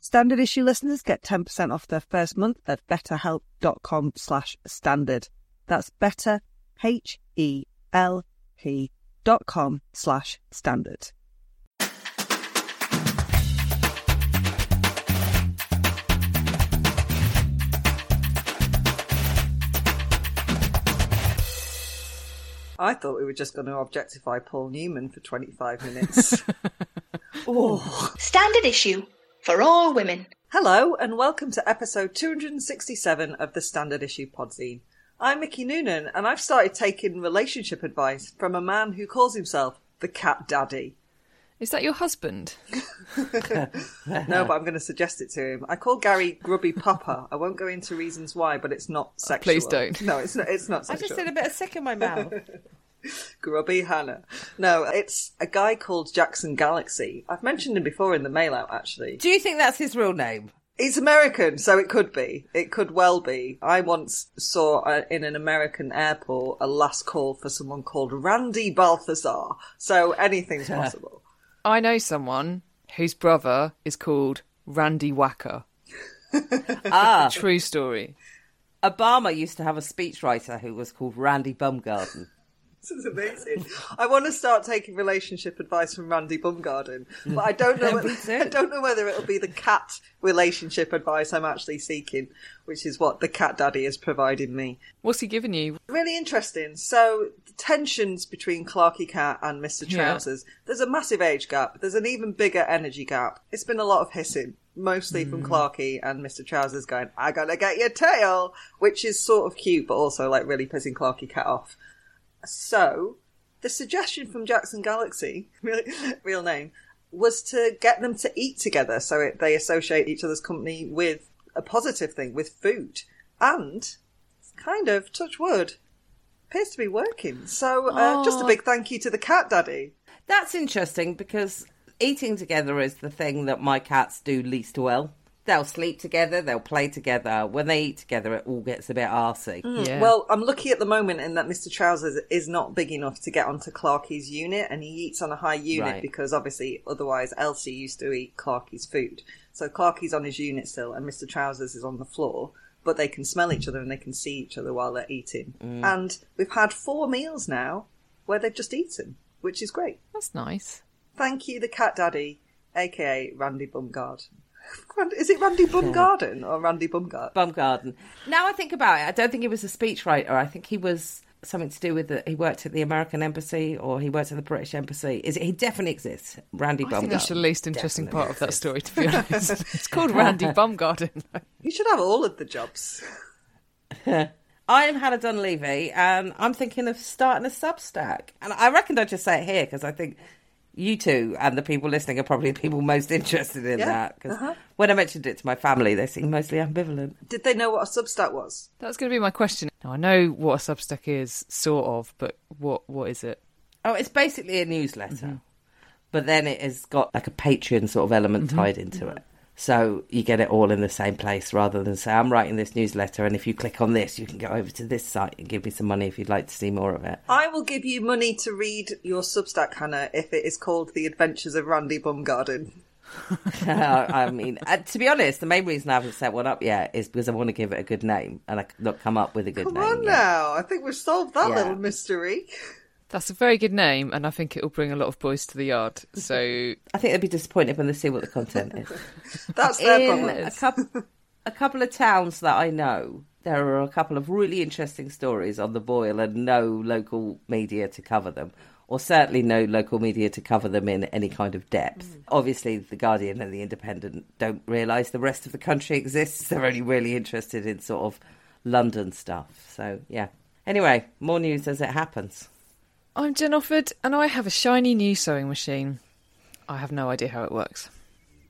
Standard issue listeners get 10% off their first month at betterhelp.com slash standard. That's better, H-E-L-P dot com slash standard. I thought we were just going to objectify Paul Newman for 25 minutes. oh. Standard issue for all women. Hello, and welcome to episode 267 of the Standard Issue Podzine. I'm Mickey Noonan, and I've started taking relationship advice from a man who calls himself the Cat Daddy. Is that your husband? no, but I'm going to suggest it to him. I call Gary Grubby Papa. I won't go into reasons why, but it's not sexual. Please don't. No, it's not. It's not sexual. I just did a bit of sick in my mouth. Grubby Hannah. No, it's a guy called Jackson Galaxy. I've mentioned him before in the mail out, actually. Do you think that's his real name? He's American, so it could be. It could well be. I once saw a, in an American airport a last call for someone called Randy Balthazar, so anything's possible. I know someone whose brother is called Randy Wacker. ah, true story. Obama used to have a speechwriter who was called Randy Bumgarden. This is amazing. I want to start taking relationship advice from Randy Bumgarden, but I don't know. Whether, I don't know whether it'll be the cat relationship advice I'm actually seeking, which is what the cat daddy has provided me. What's he given you? Really interesting. So the tensions between Clarky Cat and Mister Trousers. Yeah. There's a massive age gap. There's an even bigger energy gap. It's been a lot of hissing mostly from mm. Clarky and Mr. Trousers going, I gotta get your tail, which is sort of cute, but also like really pissing Clarky Cat off. So, the suggestion from Jackson Galaxy, real name, was to get them to eat together so it, they associate each other's company with a positive thing, with food. And, kind of, touch wood, appears to be working. So, uh, just a big thank you to the cat daddy. That's interesting because eating together is the thing that my cats do least well they'll sleep together, they'll play together. When they eat together, it all gets a bit arsy. Mm. Yeah. Well, I'm lucky at the moment in that Mr. Trousers is not big enough to get onto Clarky's unit, and he eats on a high unit right. because obviously, otherwise, Elsie used to eat Clarky's food. So Clarky's on his unit still, and Mr. Trousers is on the floor. But they can smell each other and they can see each other while they're eating. Mm. And we've had four meals now where they've just eaten, which is great. That's nice. Thank you, the cat daddy, aka Randy Bumgard. Is it Randy Bumgarden or Randy Bumgard? Bumgarden. Now I think about it, I don't think he was a speechwriter. I think he was something to do with the, he worked at the American embassy or he worked at the British embassy. Is it, he definitely exists. Randy I Bumgarden. think that's the least interesting definitely part of that story, to be honest. it's called Randy Bumgarden. you should have all of the jobs. I'm Hannah Dunleavy, and I'm thinking of starting a Substack. And I reckon I'd just say it here because I think you two and the people listening are probably the people most interested in Yeah. that. Because Uh-huh. when I mentioned it to my family, they seemed mostly ambivalent. Did they know what a Substack was? That's going to be my question. Now I know what a Substack is, sort of, but what what is it? Oh, it's basically a newsletter, Mm-hmm. but then it has got like a Patreon sort of element tied into it. So you get it all in the same place rather than say, I'm writing this newsletter, and if you click on this, you can go over to this site and give me some money if you'd like to see more of it. I will give you money to read your Substack, Hannah, if it is called The Adventures of Randy Bumgarden. I mean, uh, to be honest, the main reason I haven't set one up yet is because I want to give it a good name, and I not come up with a good Come name. on yet. now, I think we've solved that Yeah. little mystery. That's a very good name, and I think it will bring a lot of boys to the yard. So I think they'd be disappointed when they see what the content is. That's their in problem. a couple, a couple of towns that I know, there are a couple of really interesting stories on the boil, and no local media to cover them, or certainly no local media to cover them in any kind of depth. Mm. Obviously, the Guardian and the Independent don't realise the rest of the country exists. They're only really interested in sort of London stuff. So yeah. Anyway, more news as it happens. I'm Jen Offord, and I have a shiny new sewing machine. I have no idea how it works.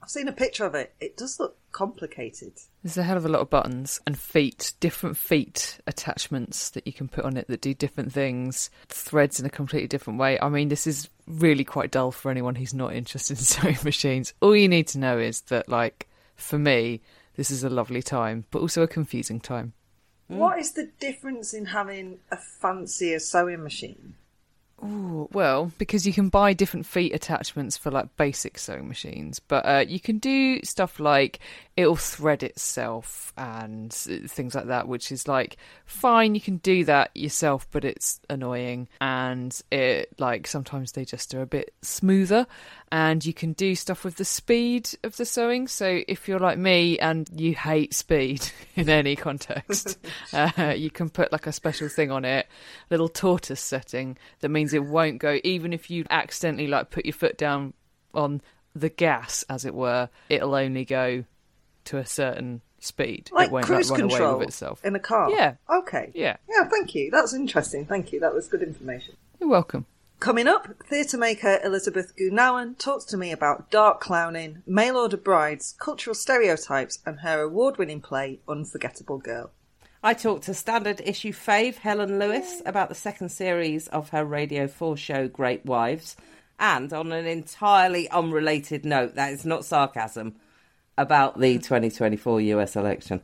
I've seen a picture of it. It does look complicated. There's a hell of a lot of buttons and feet, different feet attachments that you can put on it that do different things, threads in a completely different way. I mean, this is really quite dull for anyone who's not interested in sewing machines. All you need to know is that, like, for me, this is a lovely time, but also a confusing time. What is the difference in having a fancier sewing machine? Well, because you can buy different feet attachments for like basic sewing machines, but uh, you can do stuff like it'll thread itself and things like that, which is like fine. You can do that yourself, but it's annoying, and it like sometimes they just are a bit smoother. And you can do stuff with the speed of the sewing. So if you're like me and you hate speed in any context, uh, you can put like a special thing on it, little tortoise setting that means it won't go even if you accidentally like put your foot down on the gas, as it were. It'll only go to a certain speed. Like it won't cruise like, run control away with itself. in a car? Yeah. Okay. Yeah, Yeah, thank you. That's interesting. Thank you. That was good information. you're welcome. Coming up, theatre maker Elisabeth Gunawan talks to me about dark clowning, mail order brides, cultural stereotypes, and her award winning play, Unforgettable Girl. I talked to standard issue fave Helen Lewis about the second series of her Radio 4 show Great Wives, and on an entirely unrelated note, that is not sarcasm, about the 2024 US election.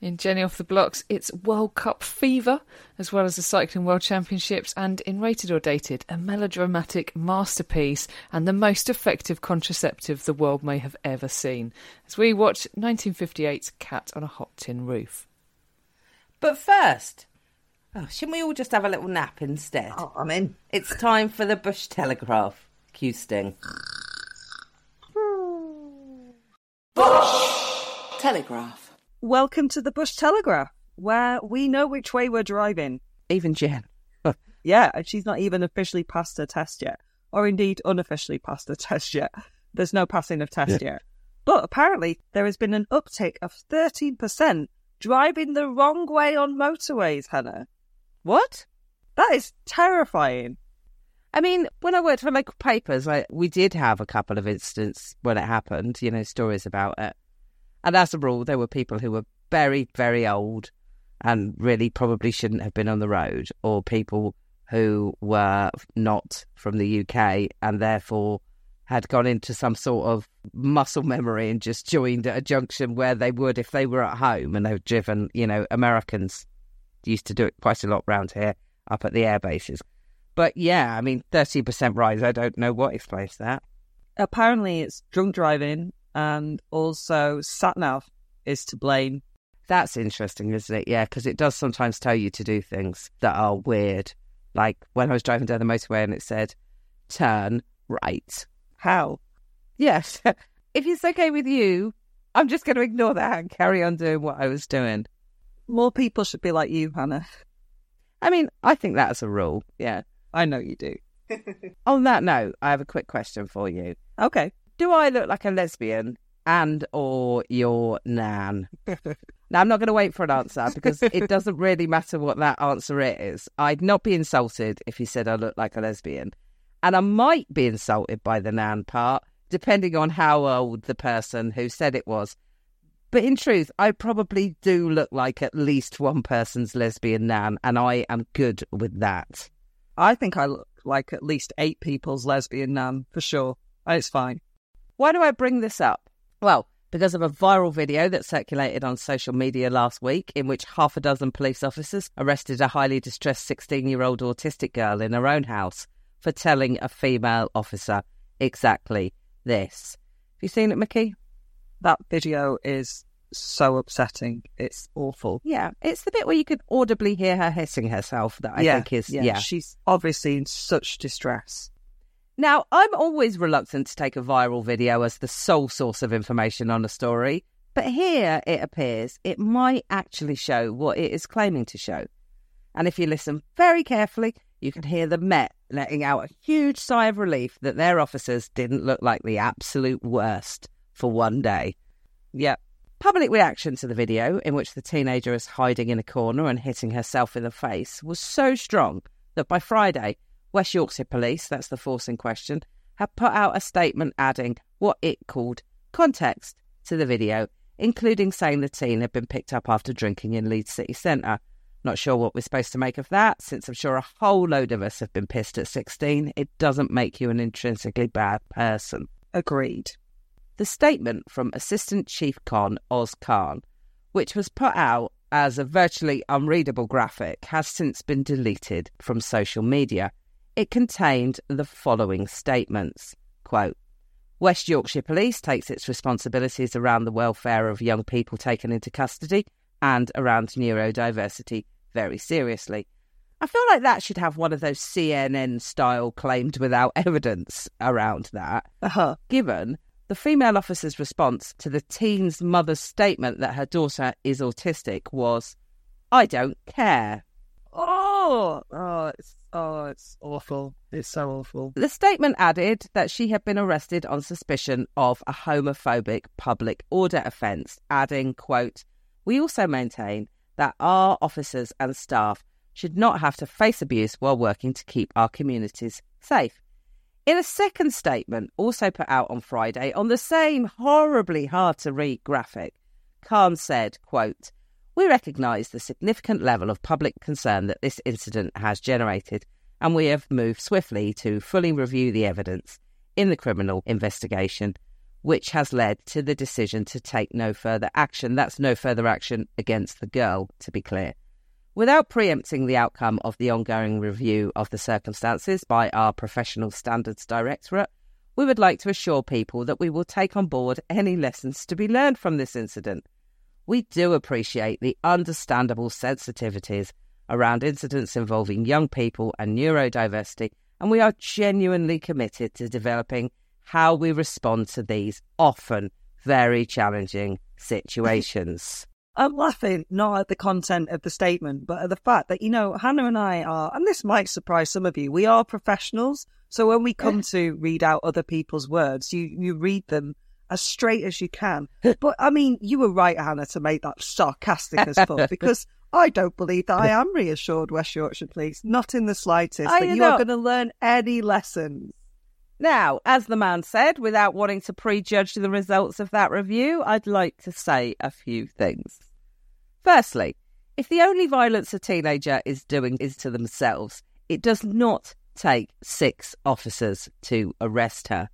In Jenny Off the Blocks, it's World Cup fever, as well as the Cycling World Championships, and in Rated or Dated, a melodramatic masterpiece and the most effective contraceptive the world may have ever seen, as we watch 1958's Cat on a Hot Tin Roof. But first, oh, shouldn't we all just have a little nap instead? Oh, I'm in. It's time for the Bush Telegraph. Cue Sting. Bush Telegraph. Welcome to the Bush Telegraph, where we know which way we're driving. Even Jen. Yeah, and she's not even officially passed her test yet, or indeed unofficially passed her test yet. There's no passing of test yet. But apparently, there has been an uptick of 13% driving the wrong way on motorways, Hannah. What? That is terrifying. I mean, when I worked for local papers, like, we did have a couple of incidents when it happened, you know, stories about it. And as a rule, there were people who were very, very old and really probably shouldn't have been on the road, or people who were not from the UK and therefore had gone into some sort of muscle memory and just joined at a junction where they would if they were at home and they've driven, you know, Americans used to do it quite a lot round here up at the air bases. But yeah, I mean, 30% rise, I don't know what explains that. Apparently, it's drunk driving and also satnav is to blame. That's interesting, isn't it? Yeah, because it does sometimes tell you to do things that are weird. Like when I was driving down the motorway and it said, turn right. How? Yes. if it's okay with you, I'm just going to ignore that and carry on doing what I was doing. More people should be like you, Hannah. I mean, I think that's a rule. Yeah. I know you do. On that note, I have a quick question for you. Okay. Do I look like a lesbian and or your nan? now, I'm not going to wait for an answer because it doesn't really matter what that answer is. I'd not be insulted if you said I look like a lesbian. And I might be insulted by the nan part, depending on how old the person who said it was. But in truth, I probably do look like at least one person's lesbian nan, and I am good with that. I think I look like at least eight people's lesbian nan, for sure. It's fine. Why do I bring this up? Well, because of a viral video that circulated on social media last week, in which half a dozen police officers arrested a highly distressed 16 year old autistic girl in her own house for telling a female officer exactly this. Have you seen it, Mickey? That video is so upsetting. It's awful. Yeah, it's the bit where you could audibly hear her hissing herself that I yeah, think is, yeah, yeah. She's obviously in such distress. Now, I'm always reluctant to take a viral video as the sole source of information on a story, but here it appears it might actually show what it is claiming to show. And if you listen very carefully, you can hear the Met letting out a huge sigh of relief that their officers didn't look like the absolute worst for one day. Yep. Public reaction to the video, in which the teenager is hiding in a corner and hitting herself in the face, was so strong that by Friday, West Yorkshire Police, that's the force in question, had put out a statement adding what it called context to the video, including saying the teen had been picked up after drinking in Leeds city centre. Not sure what we're supposed to make of that, since I'm sure a whole load of us have been pissed at 16. It doesn't make you an intrinsically bad person. Agreed. The statement from Assistant Chief Con Oz Khan, which was put out as a virtually unreadable graphic, has since been deleted from social media. It contained the following statements quote, West Yorkshire Police takes its responsibilities around the welfare of young people taken into custody and around neurodiversity very seriously. I feel like that should have one of those CNN style claimed without evidence around that, Uh-huh. given the female officer's response to the teen's mother's statement that her daughter is autistic was, I don't care. Oh, oh, it's oh, it's awful. It's so awful. The statement added that she had been arrested on suspicion of a homophobic public order offence, adding, quote, We also maintain that our officers and staff should not have to face abuse while working to keep our communities safe. In a second statement, also put out on Friday on the same horribly hard to read graphic, Khan said, quote, We recognise the significant level of public concern that this incident has generated, and we have moved swiftly to fully review the evidence in the criminal investigation, which has led to the decision to take no further action. That's no further action against the girl, to be clear. Without preempting the outcome of the ongoing review of the circumstances by our Professional Standards Directorate, we would like to assure people that we will take on board any lessons to be learned from this incident. We do appreciate the understandable sensitivities around incidents involving young people and neurodiversity, and we are genuinely committed to developing how we respond to these often very challenging situations. I'm laughing not at the content of the statement, but at the fact that, you know, Hannah and I are, and this might surprise some of you, we are professionals. So when we come to read out other people's words, you, you read them as straight as you can. But I mean, you were right, Hannah, to make that sarcastic as fuck because I don't believe that I am reassured, West Yorkshire Police, not in the slightest, that you know. are going to learn any lessons. Now, as the man said, without wanting to prejudge the results of that review, I'd like to say a few things. Firstly, if the only violence a teenager is doing is to themselves, it does not take six officers to arrest her.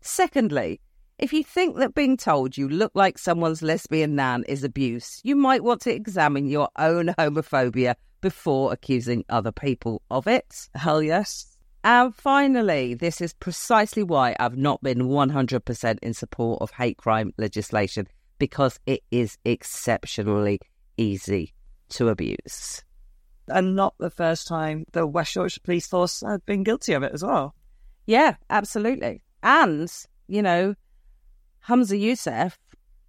Secondly, if you think that being told you look like someone's lesbian nan is abuse, you might want to examine your own homophobia before accusing other people of it. Hell yes. And finally, this is precisely why I've not been 100% in support of hate crime legislation because it is exceptionally easy to abuse. And not the first time the West Yorkshire Police Force have been guilty of it as well. Yeah, absolutely. And, you know, Humza Yousaf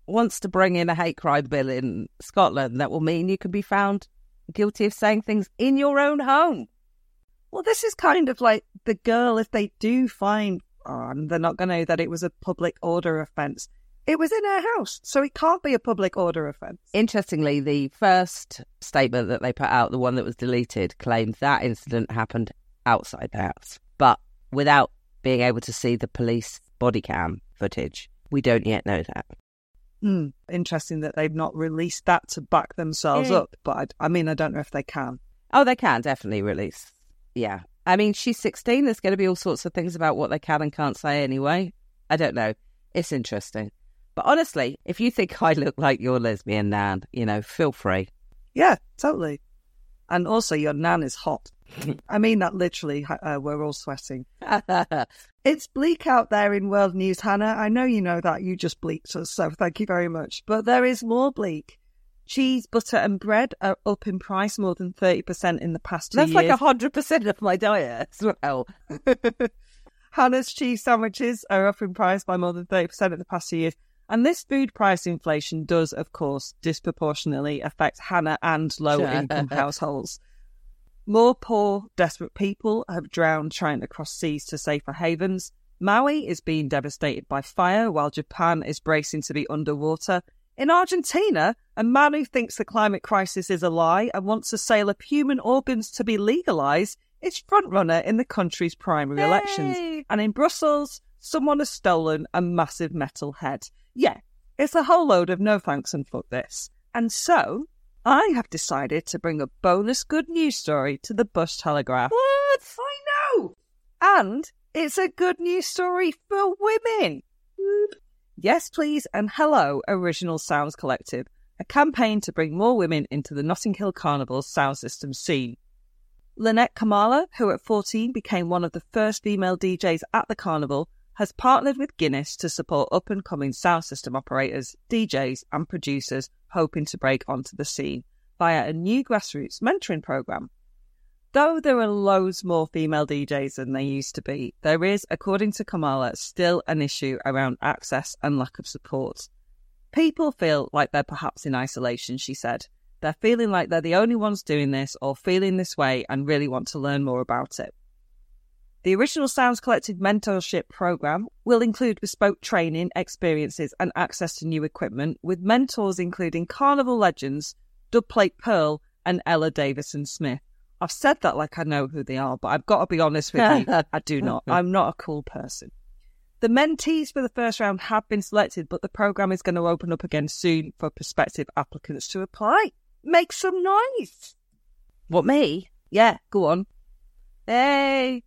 wants to bring in a hate crime bill in Scotland that will mean you can be found guilty of saying things in your own home. Well, this is kind of like the girl, if they do find, oh, they're not going to know that it was a public order offence, It was in her house, so it can't be a public order offence. Interestingly, the first statement that they put out, the one that was deleted, claimed that incident happened outside the house, but without being able to see the police body cam footage. We don't yet know that. Hmm. Interesting that they've not released that to back themselves Yeah. up, but I, I mean, I don't know if they can. Oh, they can definitely release. Yeah. I mean, she's 16. There's going to be all sorts of things about what they can and can't say anyway. I don't know. It's interesting. But honestly, if you think I look like your lesbian nan, you know, feel free. Yeah, totally. And also, your nan is hot. I mean that literally. Uh, we're all sweating. It's bleak out there in world news, Hannah. I know you know that. You just bleaked us, so thank you very much. But there is more bleak. Cheese, butter, and bread are up in price more than 30% in the past two That's like years. a 100% of my diet as well. Hannah's cheese sandwiches are up in price by more than 30% in the past two years. And this food price inflation does, of course, disproportionately affect Hannah and low income households. More poor, desperate people have drowned trying to cross seas to safer havens. Maui is being devastated by fire while Japan is bracing to be underwater. In Argentina, a man who thinks the climate crisis is a lie and wants the sale of human organs to be legalised is frontrunner in the country's primary elections. And in Brussels, someone has stolen a massive metal head. Yeah, it's a whole load of no thanks and fuck this. And so, I have decided to bring a bonus good news story to the Bush Telegraph. What? I know! And it's a good news story for women. Yes, please, and hello, Original Sounds Collective, a campaign to bring more women into the Notting Hill Carnival's sound system scene. Lynette Kamala, who at 14 became one of the first female DJs at the carnival, has partnered with Guinness to support up and coming sound system operators, DJs, and producers hoping to break onto the scene via a new grassroots mentoring program. Though there are loads more female DJs than there used to be, there is, according to Kamala, still an issue around access and lack of support. People feel like they're perhaps in isolation, she said. They're feeling like they're the only ones doing this or feeling this way and really want to learn more about it. The Original Sounds Collective Mentorship Program will include bespoke training, experiences, and access to new equipment, with mentors including Carnival legends Dubplate Pearl and Ella Davison Smith. I've said that like I know who they are, but I've got to be honest with you, I do not. I'm not a cool person. The mentees for the first round have been selected, but the program is going to open up again soon for prospective applicants to apply. Make some noise. What, me? Yeah, go on. Hey.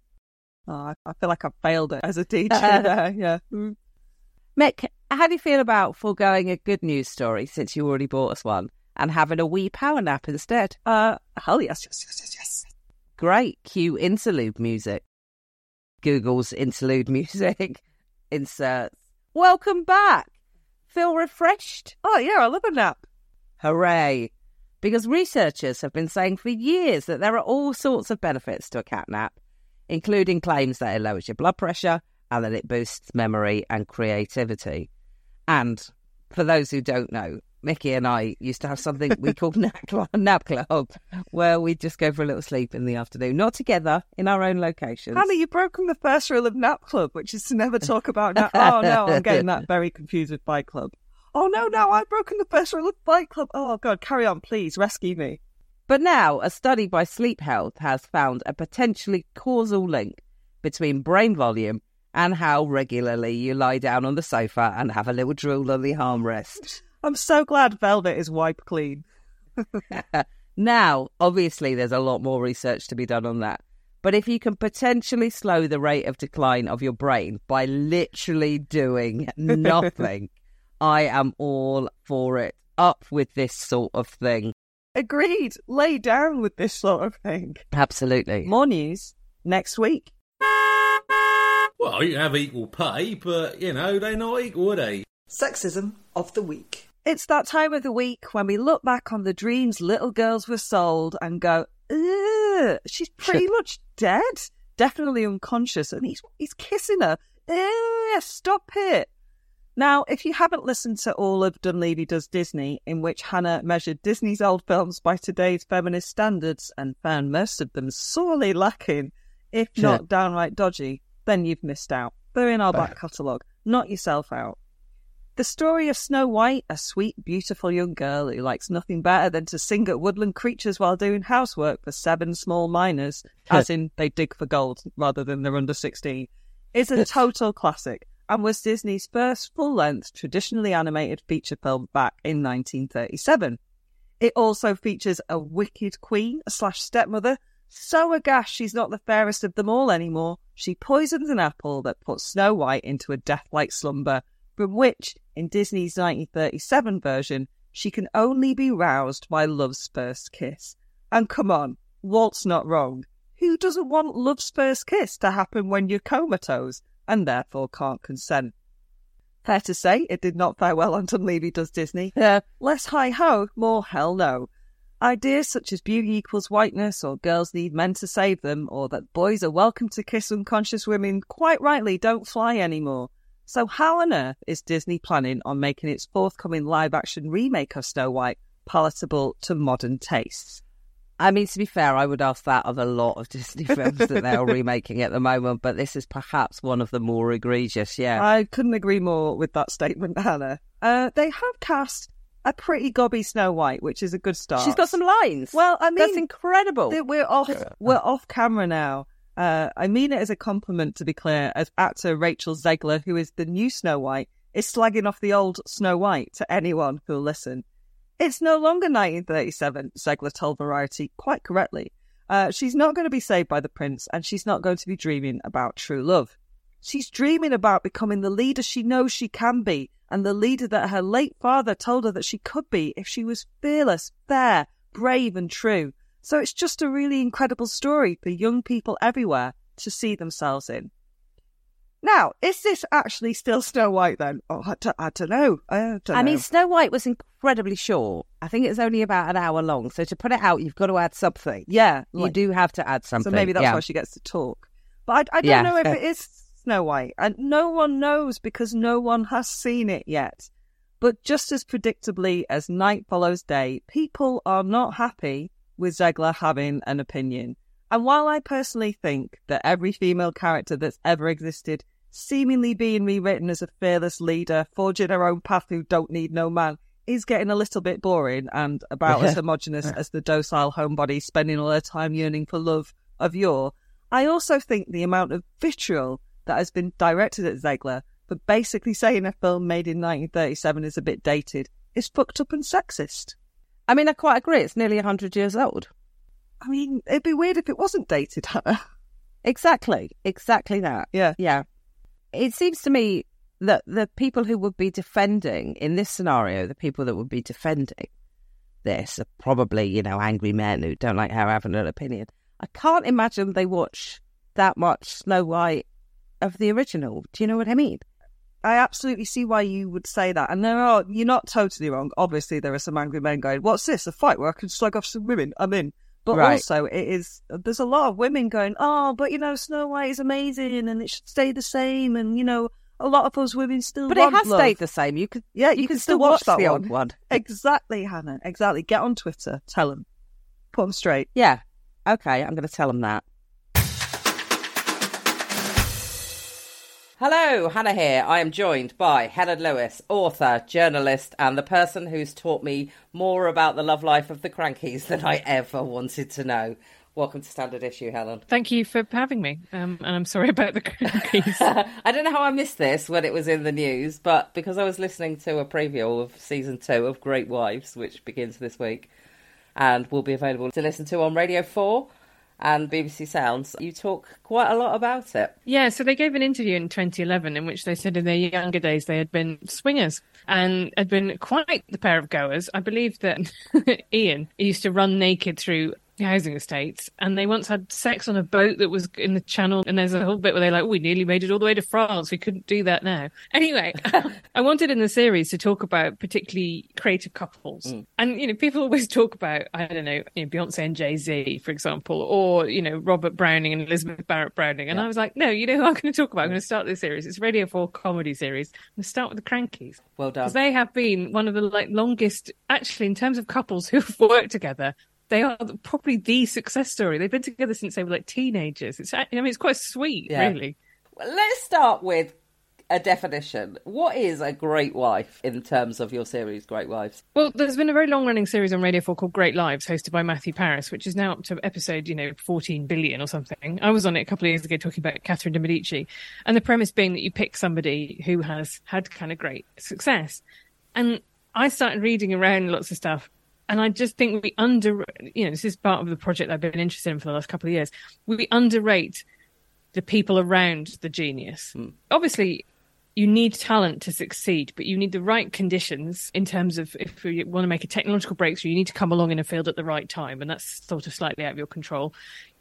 Oh, I- feel like I've failed it as a teacher. there. Yeah. Mm. Mick, how do you feel about foregoing a good news story since you already bought us one and having a wee power nap instead? Uh, hell yes, yes, yes, yes, yes. Great. Cue interlude music. Google's interlude music inserts. Welcome back. Feel refreshed? Oh yeah, I love a nap. Hooray. Because researchers have been saying for years that there are all sorts of benefits to a cat nap, including claims that it lowers your blood pressure and that it boosts memory and creativity. And for those who don't know, Mickey and I used to have something we called nap club, nap club, where we'd just go for a little sleep in the afternoon, not together, in our own locations. Hannah, you've broken the first rule of Nap Club, which is to never talk about nap. Oh no, I'm getting that very confused with Fight Club. Oh no, no, I've broken the first rule of Fight Club. Oh god, carry on, please, rescue me. But now, a study by Sleep Health has found a potentially causal link between brain volume and how regularly you lie down on the sofa and have a little drool on the armrest. I'm so glad Velvet is wipe clean. now, obviously, there's a lot more research to be done on that. But if you can potentially slow the rate of decline of your brain by literally doing nothing, I am all for it. Up with this sort of thing. Agreed. Lay down with this sort of thing. Absolutely. More news next week. Well, you have equal pay, but, you know, they're not equal, are they? Sexism of the week. It's that time of the week when we look back on the dreams little girls were sold and go, Ugh, she's pretty much dead. Definitely unconscious. And he's, he's kissing her. Ugh, stop it. Now, if you haven't listened to all of Dunleavy Does Disney, in which Hannah measured Disney's old films by today's feminist standards and found most of them sorely lacking, if not downright dodgy, then you've missed out. They're in our back catalogue. Knock yourself out. The story of Snow White, a sweet, beautiful young girl who likes nothing better than to sing at woodland creatures while doing housework for seven small miners, as in they dig for gold rather than they're under 16, is a total classic and was Disney's first full length, traditionally animated feature film back in 1937. It also features a wicked queen slash stepmother, so aghast she's not the fairest of them all anymore, she poisons an apple that puts Snow White into a death like slumber, from which, in Disney's 1937 version, she can only be roused by love's first kiss. And come on, Walt's not wrong. Who doesn't want love's first kiss to happen when you're comatose and therefore can't consent? Fair to say, it did not fare well on Dunleavy Does Disney. Uh, less hi ho, more hell no. Ideas such as beauty equals whiteness, or girls need men to save them, or that boys are welcome to kiss unconscious women, quite rightly don't fly anymore. So, how on earth is Disney planning on making its forthcoming live action remake of Snow White palatable to modern tastes? I mean, to be fair, I would ask that of a lot of Disney films that they're remaking at the moment, but this is perhaps one of the more egregious, yeah. I couldn't agree more with that statement, Hannah. Uh, they have cast a pretty gobby Snow White, which is a good start. She's got some lines. Well, I mean, that's incredible. We're off. We're off camera now. Uh, I mean it as a compliment, to be clear, as actor Rachel Zegler, who is the new Snow White, is slagging off the old Snow White to anyone who'll listen. It's no longer 1937, Zegler told Variety quite correctly. Uh, she's not going to be saved by the prince, and she's not going to be dreaming about true love. She's dreaming about becoming the leader she knows she can be, and the leader that her late father told her that she could be if she was fearless, fair, brave, and true. So it's just a really incredible story for young people everywhere to see themselves in. Now, is this actually still Snow White then? Oh, I don't, know. I, don't I know. mean, Snow White was incredibly short. I think it's only about an hour long. So to put it out, you've got to add something. yeah, You do have to add something. So maybe that's yeah. why she gets to talk. But I, I don't Yeah. know if it is Snow White, and no one knows because no one has seen it yet. But just as predictably as night follows day, people are not happy with Zegler having an opinion. And while I personally think that every female character that's ever existed, seemingly being rewritten as a fearless leader, forging her own path who don't need no man, is getting a little bit boring and about as homogenous as the docile homebody spending all her time yearning for love of yore, I also think the amount of vitriol that has been directed at Zegler for basically saying a film made in 1937 is a bit dated is fucked up and sexist. I mean, I quite agree. It's nearly 100 years old. I mean, it'd be weird if it wasn't dated, Hannah. Exactly. Exactly that. Yeah. Yeah. It seems to me that the people who would be defending, in this scenario, the people that would be defending this are probably, you know, angry men who don't like having an opinion. I can't imagine they watch that much Snow White of the original. Do you know what I mean? I absolutely see why you would say that. And there are, you're not totally wrong. Obviously, there are some angry men going, What's this? A fight where I can slag off some women? I'm in. But Right. also, it is, there's a lot of women going, Oh, but you know, Snow White is amazing and it should stay the same. And, you know, a lot of us women still But it has love. stayed the same. You could, Yeah, you, you, can, can, still watch, that the one. old one. Exactly, Hannah. Exactly. Get on Twitter. Tell them. Put them straight. Yeah. Okay, I'm going to tell them that. Hello, Hannah here. I am joined by Helen Lewis, author, journalist, and the person who's taught me more about the love life of the Krankies than I ever wanted to know. Welcome to Standard Issue, Helen. Thank you for having me. Um, and I'm sorry about the Krankies. I don't know how I missed this when it was in the news, but because I was listening to a preview of season two of Great Wives, which begins this week and will be available to listen to on Radio 4 and BBC Sounds, you talk quite a lot about it. yeah, so they gave an interview in 2011 in which they said in their younger days they had been swingers and had been quite the pair of goers. I believe that Ian used to run naked through housing estates and they once had sex on a boat that was in the channel and there's a whole bit where they're like oh, we nearly made it all the way to france. We couldn't do that now. Anyway i wanted in the series to talk about particularly creative couples. Mm. And you know people always talk about i don't know, you know beyonce and jay-z for example or you know robert browning and elizabeth barrett browning. And i was like no you know who i'm going to talk about. I'm mm. going to start this series. It's radio 4 comedy series. I'm going to start with the Krankies. Well done. because they have been one of the like longest actually in terms of couples who've worked together they are probably the success story they've been together since they were like teenagers it's i mean it's quite sweet Yeah. really Well, let's start with a definition. What is a great wife in terms of your series, Great Wives? Well, there's been a very long running series on Radio 4 called Great Lives, hosted by Matthew Parris, which is now up to episode, you know, 14 billion or something. I was on it a couple of years ago talking about Catherine de Medici. And the premise being that you pick somebody who has had kind of great success. And I started reading around lots of stuff and I just think we under, you know, this is part of the project I've been interested in for the last couple of years. We underrate the people around the genius. Mm. Obviously, you need talent to succeed, but you need the right conditions in terms of if you want to make a technological breakthrough, you need to come along in a field at the right time, and that's sort of slightly out of your control.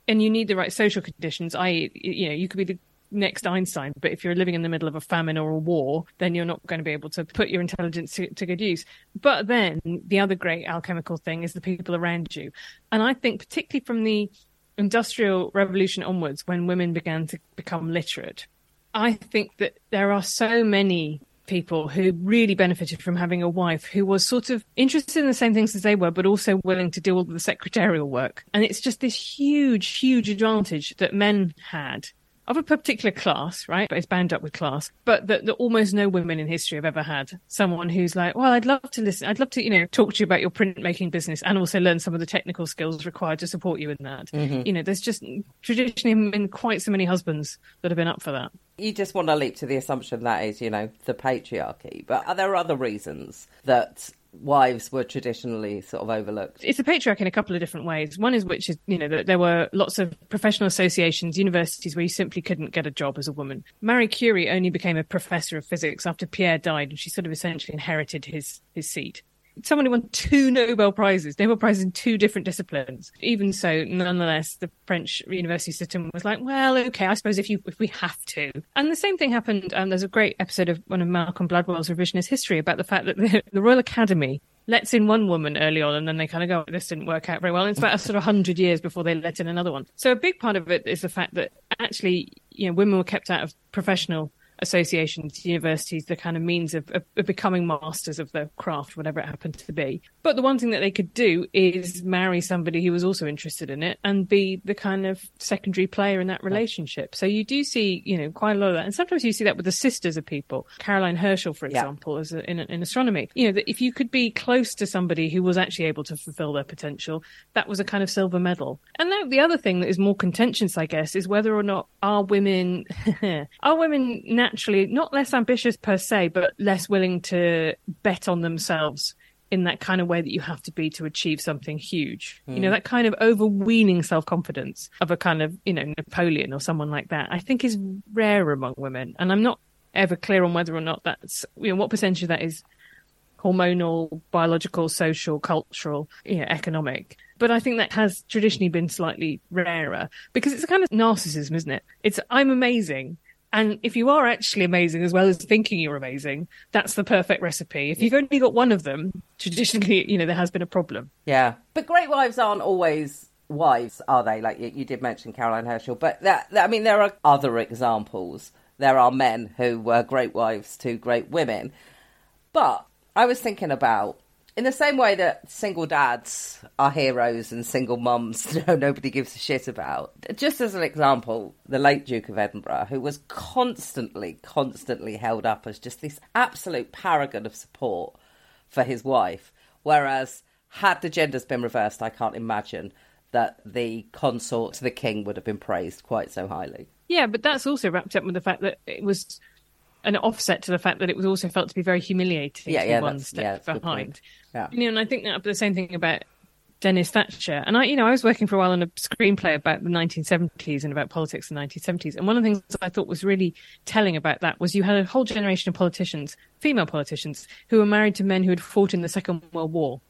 And you need the right social conditions, i.e., you know, you could be the next Einstein. But if you're living in the middle of a famine or a war, then you're not going to be able to put your intelligence to, to, good use. But then the other great alchemical thing is the people around you. And I think, particularly from the industrial revolution onwards, when women began to become literate, I think that there are so many people who really benefited from having a wife who was sort of interested in the same things as they were, but also willing to do all the secretarial work. And it's just this huge, huge advantage that men had of a particular class, right? But it's bound up with class, but that, that almost no women in history have ever had someone who's like, well, I'd love to listen. I'd love to, you know, talk to you about your printmaking business and also learn some of the technical skills required to support you in that. Mm-hmm. You know, there's just traditionally been quite so many husbands that have been up for that. You just want to leap to the assumption that is, you know, the patriarchy, but are there other reasons that wives were traditionally sort of overlooked. It's a patriarch in a couple of different ways. One is which is, you know, that there were lots of professional associations, universities where you simply couldn't get a job as a woman. Marie Curie only became a professor of physics after Pierre died and she sort of essentially inherited his, his seat someone who won two Nobel Prizes, Nobel Prizes in two different disciplines. Even so, nonetheless, the French university system was like, well, okay, I suppose if you if we have to. And the same thing happened. Um, there's a great episode of one of Malcolm Gladwell's revisionist history about the fact that the, the Royal Academy lets in one woman early on and then they kind of go, this didn't work out very well. And it's about a sort of hundred years before they let in another one. So a big part of it is the fact that actually, you know, women were kept out of professional associations, universities, the kind of means of, of, of, becoming masters of the craft, whatever it happened to be. But the one thing that they could do is marry somebody who was also interested in it and be the kind of secondary player in that relationship. So you do see, you know, quite a lot of that. And sometimes you see that with the sisters of people. Caroline Herschel, for example, yeah. as a, in, in astronomy, you know, that if you could be close to somebody who was actually able to fulfill their potential, that was a kind of silver medal. And now the other thing that is more contentious, I guess, is whether or not are women, are women now naturally not less ambitious per se, but less willing to bet on themselves in that kind of way that you have to be to achieve something huge. Mm. You know, hmm. that kind of overweening self confidence of a kind of, you know, Napoleon or someone like that, I think is rare among women. And I'm not ever clear on whether or not that's, you know, what percentage of that is hormonal, biological, social, cultural, you know, economic. But I think that has traditionally been slightly rarer because it's a kind of narcissism, isn't it? It's, I'm amazing and if you are actually amazing as well as thinking you're amazing, that's the perfect recipe. If you've only got one of them, traditionally, you know, there has been a problem. Yeah. But great wives aren't always wives, are they? Like you, you did mention Caroline Herschel, but that, that, I mean, there are other examples. There are men who were great wives to great women. But I was thinking about in the same way that single dads are heroes and single mums nobody gives a shit about. Just as an example, the late Duke of Edinburgh, who was constantly, constantly held up as just this absolute paragon of support for his wife, whereas had the genders been reversed, I can't imagine that the consort to the king would have been praised quite so highly. Yeah, but that's also wrapped up with the fact that it was an offset to the fact that it was also felt to be very humiliating yeah, to yeah, one step yeah, behind. Yeah. You know, and I think that the same thing about Denis Thatcher. And I, you know, I was working for a while on a screenplay about the 1970s and about politics in the 1970s. And one of the things I thought was really telling about that was you had a whole generation of politicians, female politicians, who were married to men who had fought in the Second World War.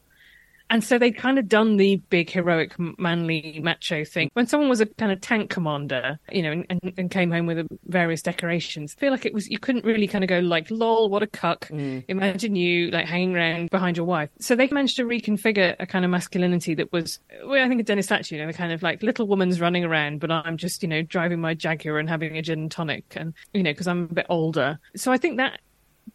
And so they'd kind of done the big heroic manly macho thing. When someone was a kind of tank commander, you know, and, and came home with various decorations, I feel like it was, you couldn't really kind of go like, lol, what a cuck. Mm. Imagine you like hanging around behind your wife. So they managed to reconfigure a kind of masculinity that was, well, I think of Denis Thatcher, you know, the kind of like little woman's running around, but I'm just, you know, driving my Jaguar and having a gin and tonic and, you know, because I'm a bit older. So I think that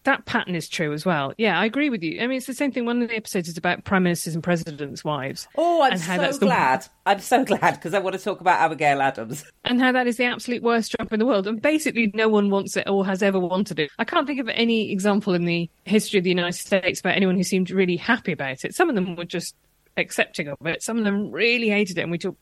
that pattern is true as well. Yeah, I agree with you. I mean, it's the same thing. One of the episodes is about prime ministers and presidents' wives. Oh, I'm so that's the- glad. I'm so glad because I want to talk about Abigail Adams. and how that is the absolute worst job in the world. And basically, no one wants it or has ever wanted it. I can't think of any example in the history of the United States about anyone who seemed really happy about it. Some of them were just accepting of it. Some of them really hated it. And we talk,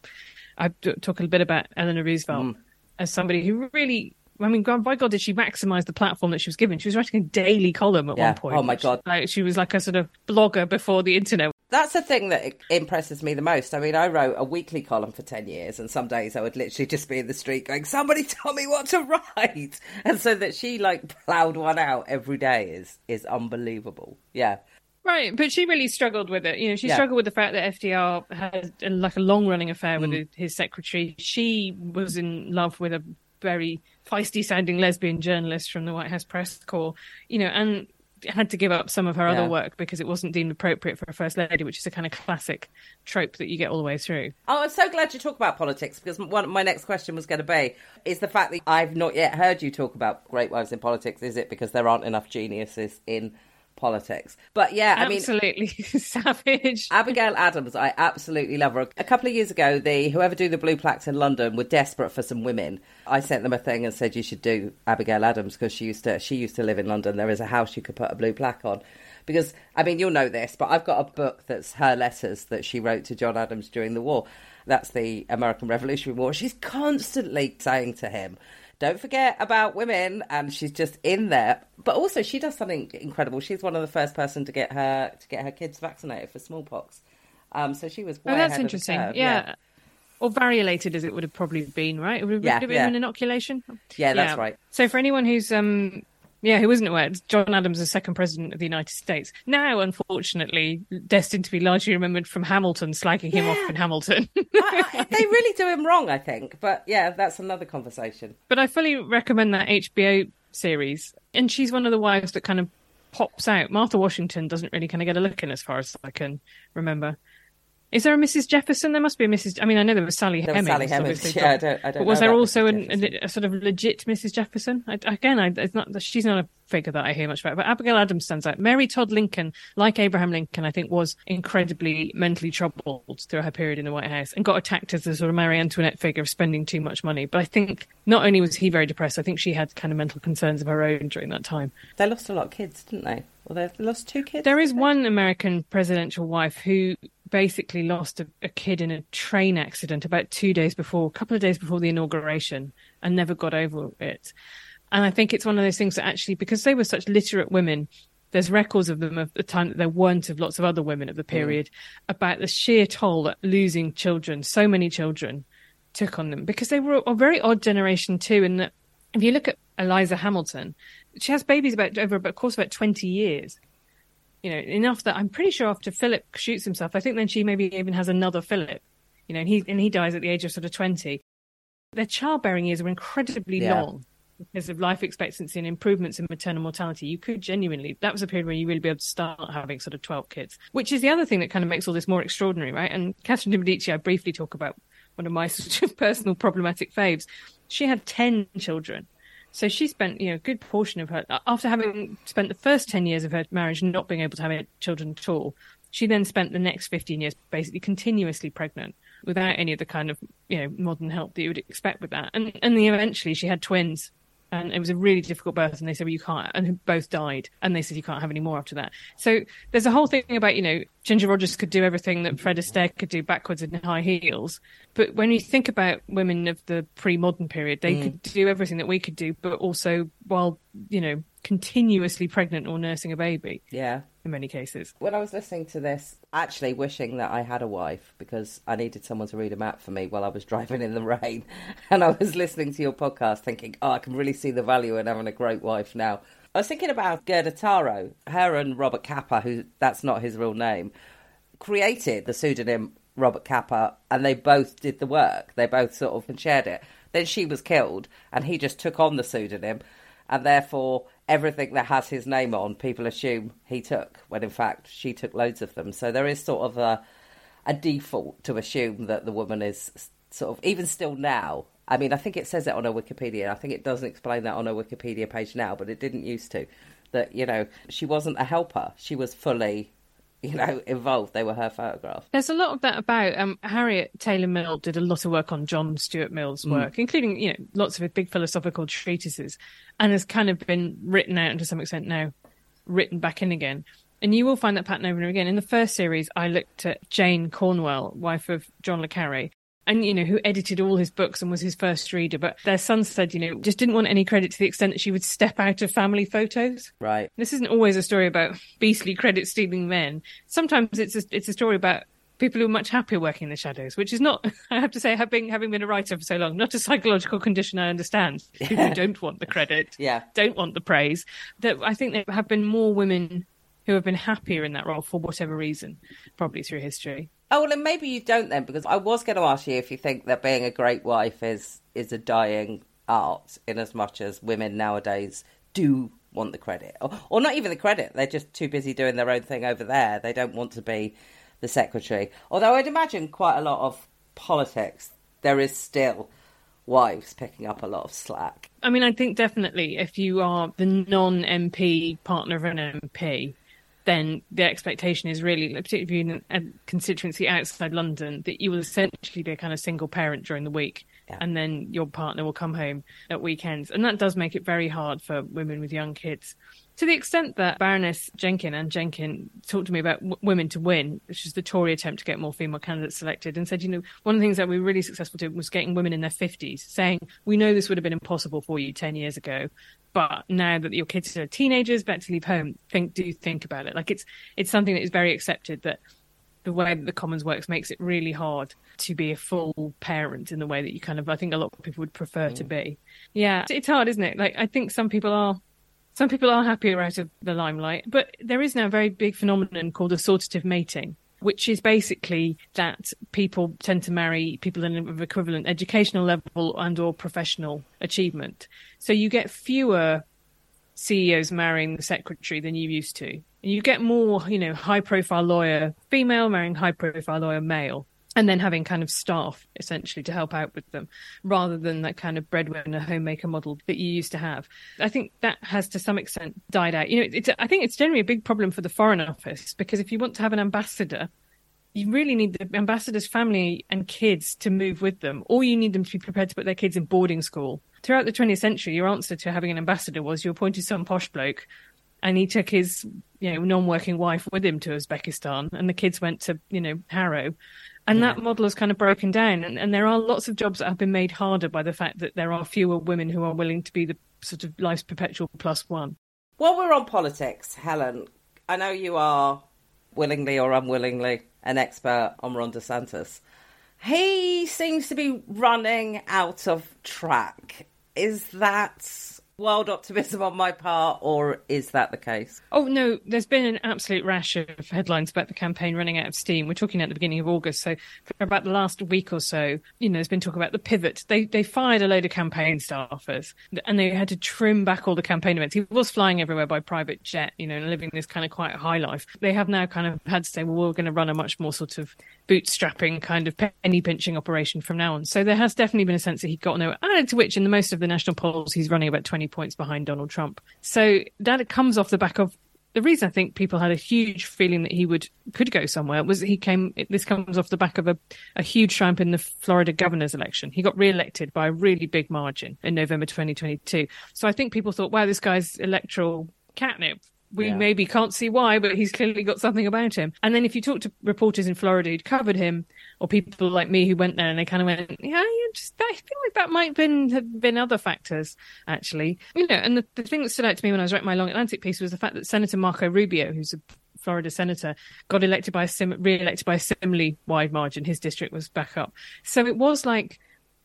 I talk a bit about Eleanor Roosevelt mm. as somebody who really. I mean, God, by God, did she maximise the platform that she was given? She was writing a daily column at Yeah. one point. Oh, my God. Like she was like a sort of blogger before the internet. That's the thing that impresses me the most. I mean, I wrote a weekly column for 10 years, and some days I would literally just be in the street going, Somebody tell me what to write. And so that she like ploughed one out every day is, is unbelievable. Yeah. Right, but she really struggled with it. You know, she Yeah. struggled with the fact that FDR had like a long-running affair Mm. with his- his secretary. She was in love with a very feisty-sounding lesbian journalist from the White House press corps. You know, and had to give up some of her Yeah. other work because it wasn't deemed appropriate for a first lady, which is a kind of classic trope that you get all the way through. Oh, I'm so glad you talk about politics because one, my next question was going to be is the fact that I've not yet heard you talk about great wives in politics, is it because there aren't enough geniuses in politics? But yeah, I mean, Absolutely savage. Abigail Adams, I absolutely love her. A couple of years ago, the whoever do the blue plaques in London were desperate for some women. I sent them a thing and said you should do Abigail Adams because she used to she used to live in London. There is a house you could put a blue plaque on. Because I mean, you'll know this, but I've got a book that's her letters that she wrote to John Adams during the war. That's the American Revolutionary War. She's constantly saying to him, don't forget about women and she's just in there but also she does something incredible she's one of the first person to get her to get her kids vaccinated for smallpox um so she was Oh, that's ahead of the interesting. curve, yeah. Or variolated as it would have probably been, right? It would have, Yeah, would have been yeah. an inoculation. Yeah, that's right. So for anyone who's um yeah, who isn't aware, it's John Adams, the second president of the United States, now unfortunately destined to be largely remembered from Hamilton slagging him off in Hamilton. I- I- they really do him wrong i think but yeah that's another conversation but I fully recommend that HBO series. And she's one of the wives that kind of pops out. Martha Washington doesn't really kind of get a look in, as far as I can remember. Is there a Mrs. Jefferson? There must be a Mrs. I mean, I know there was Sally There was Sally Hemings, yeah, I don't- I don't but was there also an, a, a sort of legit Mrs. Jefferson? I, again, I, it's not. She's not a figure that I hear much about. But Abigail Adams stands out. Mary Todd Lincoln, like Abraham Lincoln, I think was incredibly mentally troubled through her period in the White House and got attacked as a sort of Marie Antoinette figure of spending too much money. But I think not only was he very depressed, I think she had kind of mental concerns of her own during that time. they lost a lot of kids didn't they well they lost two kids There is one American presidential wife who basically lost a, a kid in a train accident about two days before, a couple of days before the inauguration, and never got over it. And I think it's one of those things that actually, because they were such literate women, there's records of them of the time that there weren't of lots of other women of the mm. period about the sheer toll that losing children, so many children, took on them because they were a very odd generation too. And that if you look at Eliza Hamilton, she has babies about over a course of about 20 years you know, enough that I'm pretty sure after Philip shoots himself, I think then she maybe even has another Philip, you know, and he and he dies at the age of sort of twenty. Their childbearing years are incredibly Yeah. long because of life expectancy and improvements in maternal mortality. You could genuinely that was a period where you really be able to start having sort of twelve kids, which is the other thing that kind of makes all this more extraordinary, right? And Catherine de Medici, I briefly talk about one of my sort of personal problematic faves. She had ten children. So she spent, you know, a good portion of her after having spent the first ten years of her marriage not being able to have children at all. She then spent the next fifteen years basically continuously pregnant without any of the kind of you know modern help that you would expect with that. And and eventually she had twins, and it was a really difficult birth. And they said, well, you can't, and both died. And they said you can't have any more after that. So there's a whole thing about you know Ginger Rogers could do everything that Fred Astaire could do backwards in high heels. But when you think about women of the pre-modern period, they mm. could do everything that we could do, but also while you know continuously pregnant or nursing a baby yeah in many cases. when I was listening to this, actually wishing that I had a wife because I needed someone to read a map for me while I was driving in the rain. And I was listening to your podcast thinking, oh, I can really see the value in having a great wife now. I was thinking about Gerda Taro, her and Robert Capa, who that's not his real name, created the pseudonym Robert Capa and they both did the work. They both sort of shared it. Then she was killed and he just took on the pseudonym and therefore everything that has his name on, people assume he took, when in fact she took loads of them. So there is sort of a, a default to assume that the woman is sort of, even still now. I mean, I think it says it on her Wikipedia. I think it doesn't explain that on her Wikipedia page now, but it didn't used to. that you know she wasn't a helper; she was fully you know, involved. They were her photograph. There's a lot of that about um, Harriet Taylor Mill did a lot of work on John Stuart Mill's Mm. work, including you know lots of big philosophical treatises, and has kind of been written out and to some extent now written back in again. And you will find that pattern over and over again. In the first series, I looked at Jane Cornwell, wife of John le Carre, and you know who edited all his books and was his first reader. But their son said, you know, just didn't want any credit to the extent that she would step out of family photos. Right. This isn't always a story about beastly credit stealing men. Sometimes it's a, it's a story about people who are much happier working in the shadows, which is not, I have to say, having having been a writer for so long, not a psychological condition I understand. People who don't want the credit, Yeah. don't want the praise. That I think there have been more women who have been happier in that role for whatever reason, probably through history. Oh well, then maybe you don't then, because I was going to ask you if you think that being a great wife is is a dying art, in as much as women nowadays do want the credit, or, or not even the credit. They're just too busy doing their own thing over there. They don't want to be the secretary. Although I'd imagine quite a lot of politics, there is still wives picking up a lot of slack. I mean, I think definitely if you are the non MP partner of an MP, then the expectation is really, particularly in a constituency outside London, that you will essentially be a kind of single parent during the week. Yeah. And then your partner will come home at weekends. And that does make it very hard for women with young kids. To the extent that Baroness Jenkin and Jenkin talked to me about w- Women to Win, which is the Tory attempt to get more female candidates selected, and said, you know, one of the things that we were really successful doing was getting women in their 50s, saying, we know this would have been impossible for you 10 years ago, but now that your kids are teenagers, about to leave home, think, do think about it. Like it's, it's something that is very accepted that the way that the Commons works makes it really hard to be a full parent in the way that you kind of, I think a lot of people would prefer to mm. be. Yeah, it's hard, isn't it? Like, I think some people are some people are happier out of the limelight, but there is now a very big phenomenon called assortative mating, which is basically that people tend to marry people in of equivalent educational level and or professional achievement. So you get fewer CEOs marrying the secretary than you used to. And You get more, you know, high profile lawyer female marrying high profile lawyer male. And then having kind of staff essentially to help out with them rather than that kind of breadwinner homemaker model that you used to have. I think that has to some extent died out. You know, it's, I think it's generally a big problem for the Foreign Office because if you want to have an ambassador, you really need the ambassador's family and kids to move with them, or you need them to be prepared to put their kids in boarding school. Throughout the 20th century, your answer to having an ambassador was you appointed some posh bloke and he took his, you know, non-working wife with him to Uzbekistan and the kids went to, you know, Harrow. And that model has kind of broken down. And, and there are lots of jobs that have been made harder by the fact that there are fewer women who are willing to be the sort of life's perpetual plus one. While we're on politics, Helen, I know you are willingly or unwillingly an expert on Ron DeSantis. He seems to be running out of track. Is that wild optimism on my part, or is that the case? Oh no, there's been an absolute rash of headlines about the campaign running out of steam. We're talking at the beginning of August, so for about the last week or so, you know, there's been talk about the pivot. They they fired a load of campaign staffers, and they had to trim back all the campaign events. He was flying everywhere by private jet, you know, and living this kind of quite high life. They have now kind of had to say, well, we're going to run a much more sort of bootstrapping kind of penny pinching operation from now on. So there has definitely been a sense that he got nowhere. Added to which, in the most of the national polls, he's running about 20 points behind Donald Trump. So that comes off the back of the reason I think people had a huge feeling that he would could go somewhere was he came. This comes off the back of a, a huge triumph in the Florida governor's election. He got re-elected by a really big margin in November 2022. So I think people thought, wow, this guy's electoral catnip. We Yeah. maybe can't see why, but he's clearly got something about him. And then if you talk to reporters in Florida who'd covered him, or people like me who went there and they kind of went, yeah, you just I feel like that might have been have been other factors actually, you know. And the, the thing that stood out to me when I was writing my Long Atlantic piece was the fact that Senator Marco Rubio, who's a Florida senator, got elected by a sim- re-elected by a similarly wide margin. His district was back up, so it was like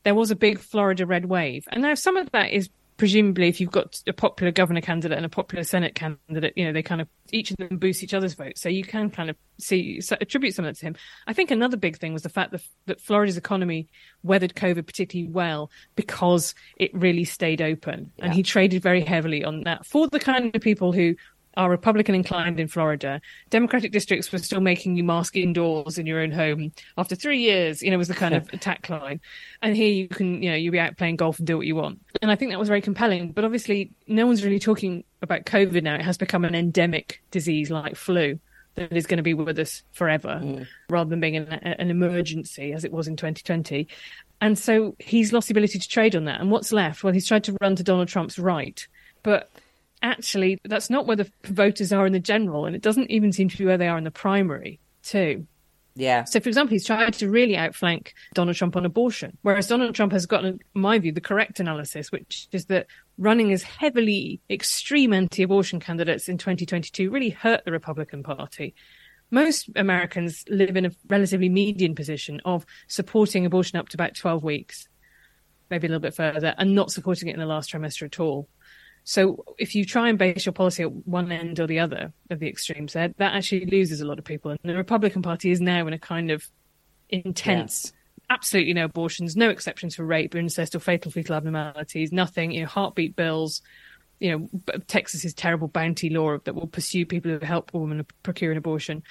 there was a big Florida red wave, and now some of that is presumably if you've got a popular governor candidate and a popular senate candidate you know they kind of each of them boost each other's votes. So you can kind of see attribute some of that to him. I think another big thing was the fact that, that florida's economy weathered covid particularly well because it really stayed open. And he traded very heavily on that. For the kind of people who are Republican inclined in Florida. Democratic districts were still making you mask indoors in your own home after three years, you know, was the kind of attack line. And here you can, you know, you'll be out playing golf and do what you want. And I think that was very compelling. But obviously, no one's really talking about COVID now, it has become an endemic disease like flu that is going to be with us forever mm. rather than being an, an, emergency as it was in 2020. And so he's lost the ability to trade on that. And what's left? Well, he's tried to run to Donald Trump's right. But actually, that's not where the voters are in the general. And it doesn't even seem to be where they are in the primary, too. Yeah. So, for example, he's tried to really outflank Donald Trump on abortion, whereas Donald Trump has gotten, in my view, the correct analysis, which is that running as heavily extreme anti abortion candidates in 2022 really hurt the Republican Party. Most Americans live in a relatively median position of supporting abortion up to about 12 weeks, maybe a little bit further, and not supporting it in the last trimester at all. So if you try and base your policy at one end or the other of the extremes there, that actually loses a lot of people. And the Republican Party is now in a kind of intense, yeah. absolutely no abortions, no exceptions for rape, incest, or fatal fetal abnormalities, nothing, you know, heartbeat bills, you know, Texas's terrible bounty law that will pursue people who help a woman procure an abortion.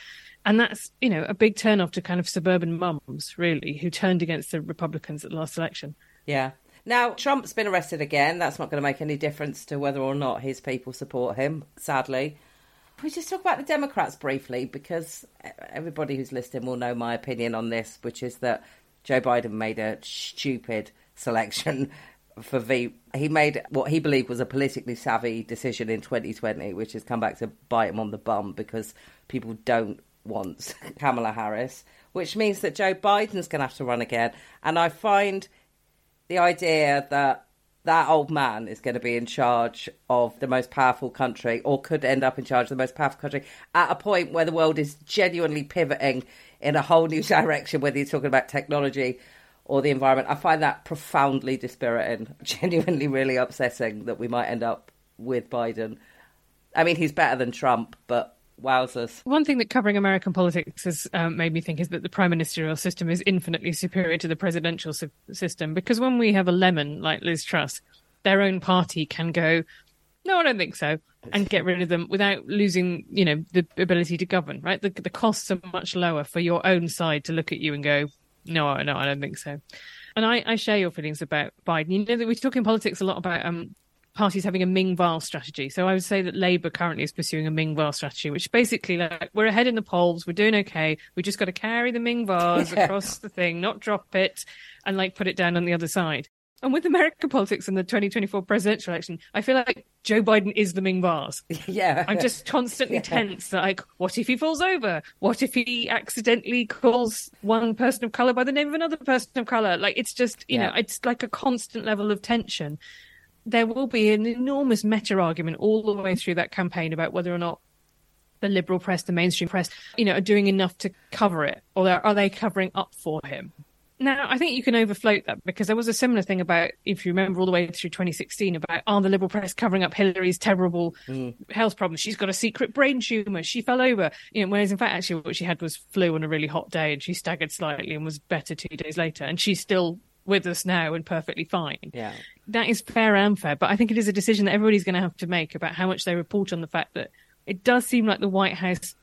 And that's, you know, a big turnoff to kind of suburban mums, really, who turned against the Republicans at the last election. Yeah. Now, Trump's been arrested again. That's not going to make any difference to whether or not his people support him, sadly. We just talk about the Democrats briefly? Because everybody who's listening will know my opinion on this, which is that Joe Biden made a stupid selection for V. He made what he believed was a politically savvy decision in 2020, which has come back to bite him on the bum because people don't want Kamala Harris, which means that Joe Biden's going to have to run again. And I find the idea that that old man is going to be in charge of the most powerful country or could end up in charge of the most powerful country at a point where the world is genuinely pivoting in a whole new direction, whether you're talking about technology or the environment. I find that profoundly dispiriting, genuinely really upsetting that we might end up with Biden. I mean, he's better than Trump, but Wowzers. One thing that covering American politics has um, made me think is that the prime ministerial system is infinitely superior to the presidential system because when we have a lemon like Liz Truss, their own party can go, no, I don't think so, and get rid of them without losing, you know, the ability to govern. Right? The the costs are much lower for your own side to look at you and go, no, no, I don't think so. And I, I share your feelings about Biden. You know that we talk in politics a lot about um, parties having a Ming Vase strategy. So I would say that Labour currently is pursuing a Ming Vase strategy, which basically like we're ahead in the polls, we're doing okay. We just got to carry the Ming Vase yeah. across the thing, not drop it, and like put it down on the other side. And with American politics and the 2024 presidential election, I feel like Joe Biden is the Ming Vase. Yeah. I'm just constantly yeah. tense. Like, what if he falls over? What if he accidentally calls one person of color by the name of another person of color? Like, it's just, you yeah. know, it's like a constant level of tension there will be an enormous meta argument all the way through that campaign about whether or not the liberal press, the mainstream press, you know, are doing enough to cover it, or are they covering up for him? Now, I think you can overfloat that because there was a similar thing about, if you remember all the way through 2016, about are the liberal press covering up Hillary's terrible mm. health problems? She's got a secret brain tumor. She fell over. You know, whereas in fact, actually, what she had was flu on a really hot day, and she staggered slightly and was better two days later. And she's still with us now and perfectly fine. Yeah. That is fair and fair, but I think it is a decision that everybody's going to have to make about how much they report on the fact that it does seem like the White House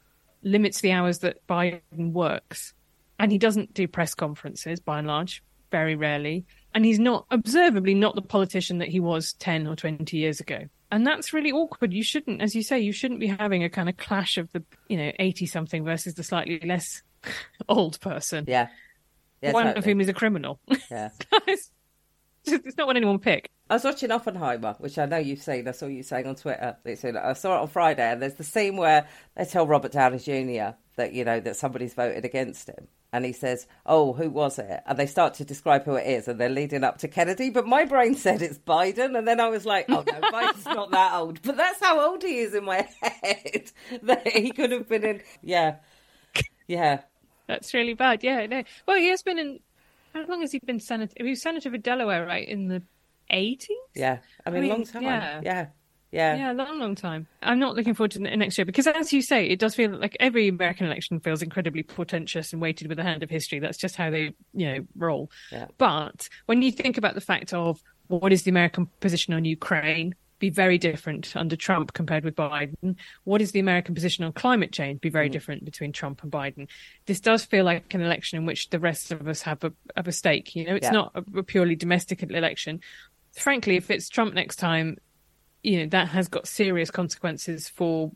limits the hours that Biden works. And he doesn't do press conferences by and large, very rarely. And he's not, observably, not the politician that he was 10 or 20 years ago. And that's really awkward. You shouldn't, as you say, you shouldn't be having a kind of clash of the, you know, 80 something versus the slightly less old person. Yeah. Yeah, one totally. of whom is a criminal. Yeah. it's, not what anyone pick. I was watching Oppenheimer, which I know you've seen. I saw you saying on Twitter. I saw it on Friday, and there's the scene where they tell Robert Downey Jr. that you know that somebody's voted against him, and he says, "Oh, who was it?" And they start to describe who it is, and they're leading up to Kennedy. But my brain said it's Biden, and then I was like, "Oh no, Biden's not that old." But that's how old he is in my head. that he could have been in. Yeah, yeah. That's really bad. Yeah, no. Well, he has been in. How long has he been senator? He was senator for Delaware, right, in the eighties. Yeah, I mean, I mean, long time. Yeah. yeah. Yeah. Yeah, long, long time. I'm not looking forward to next year because, as you say, it does feel like every American election feels incredibly portentous and weighted with the hand of history. That's just how they, you know, roll. Yeah. But when you think about the fact of what is the American position on Ukraine, be very different under Trump compared with Biden? What is the American position on climate change? Be very mm. different between Trump and Biden. This does feel like an election in which the rest of us have a, have a stake. You know, it's yeah. not a, a purely domestic election. Frankly, if it's Trump next time, you know, that has got serious consequences for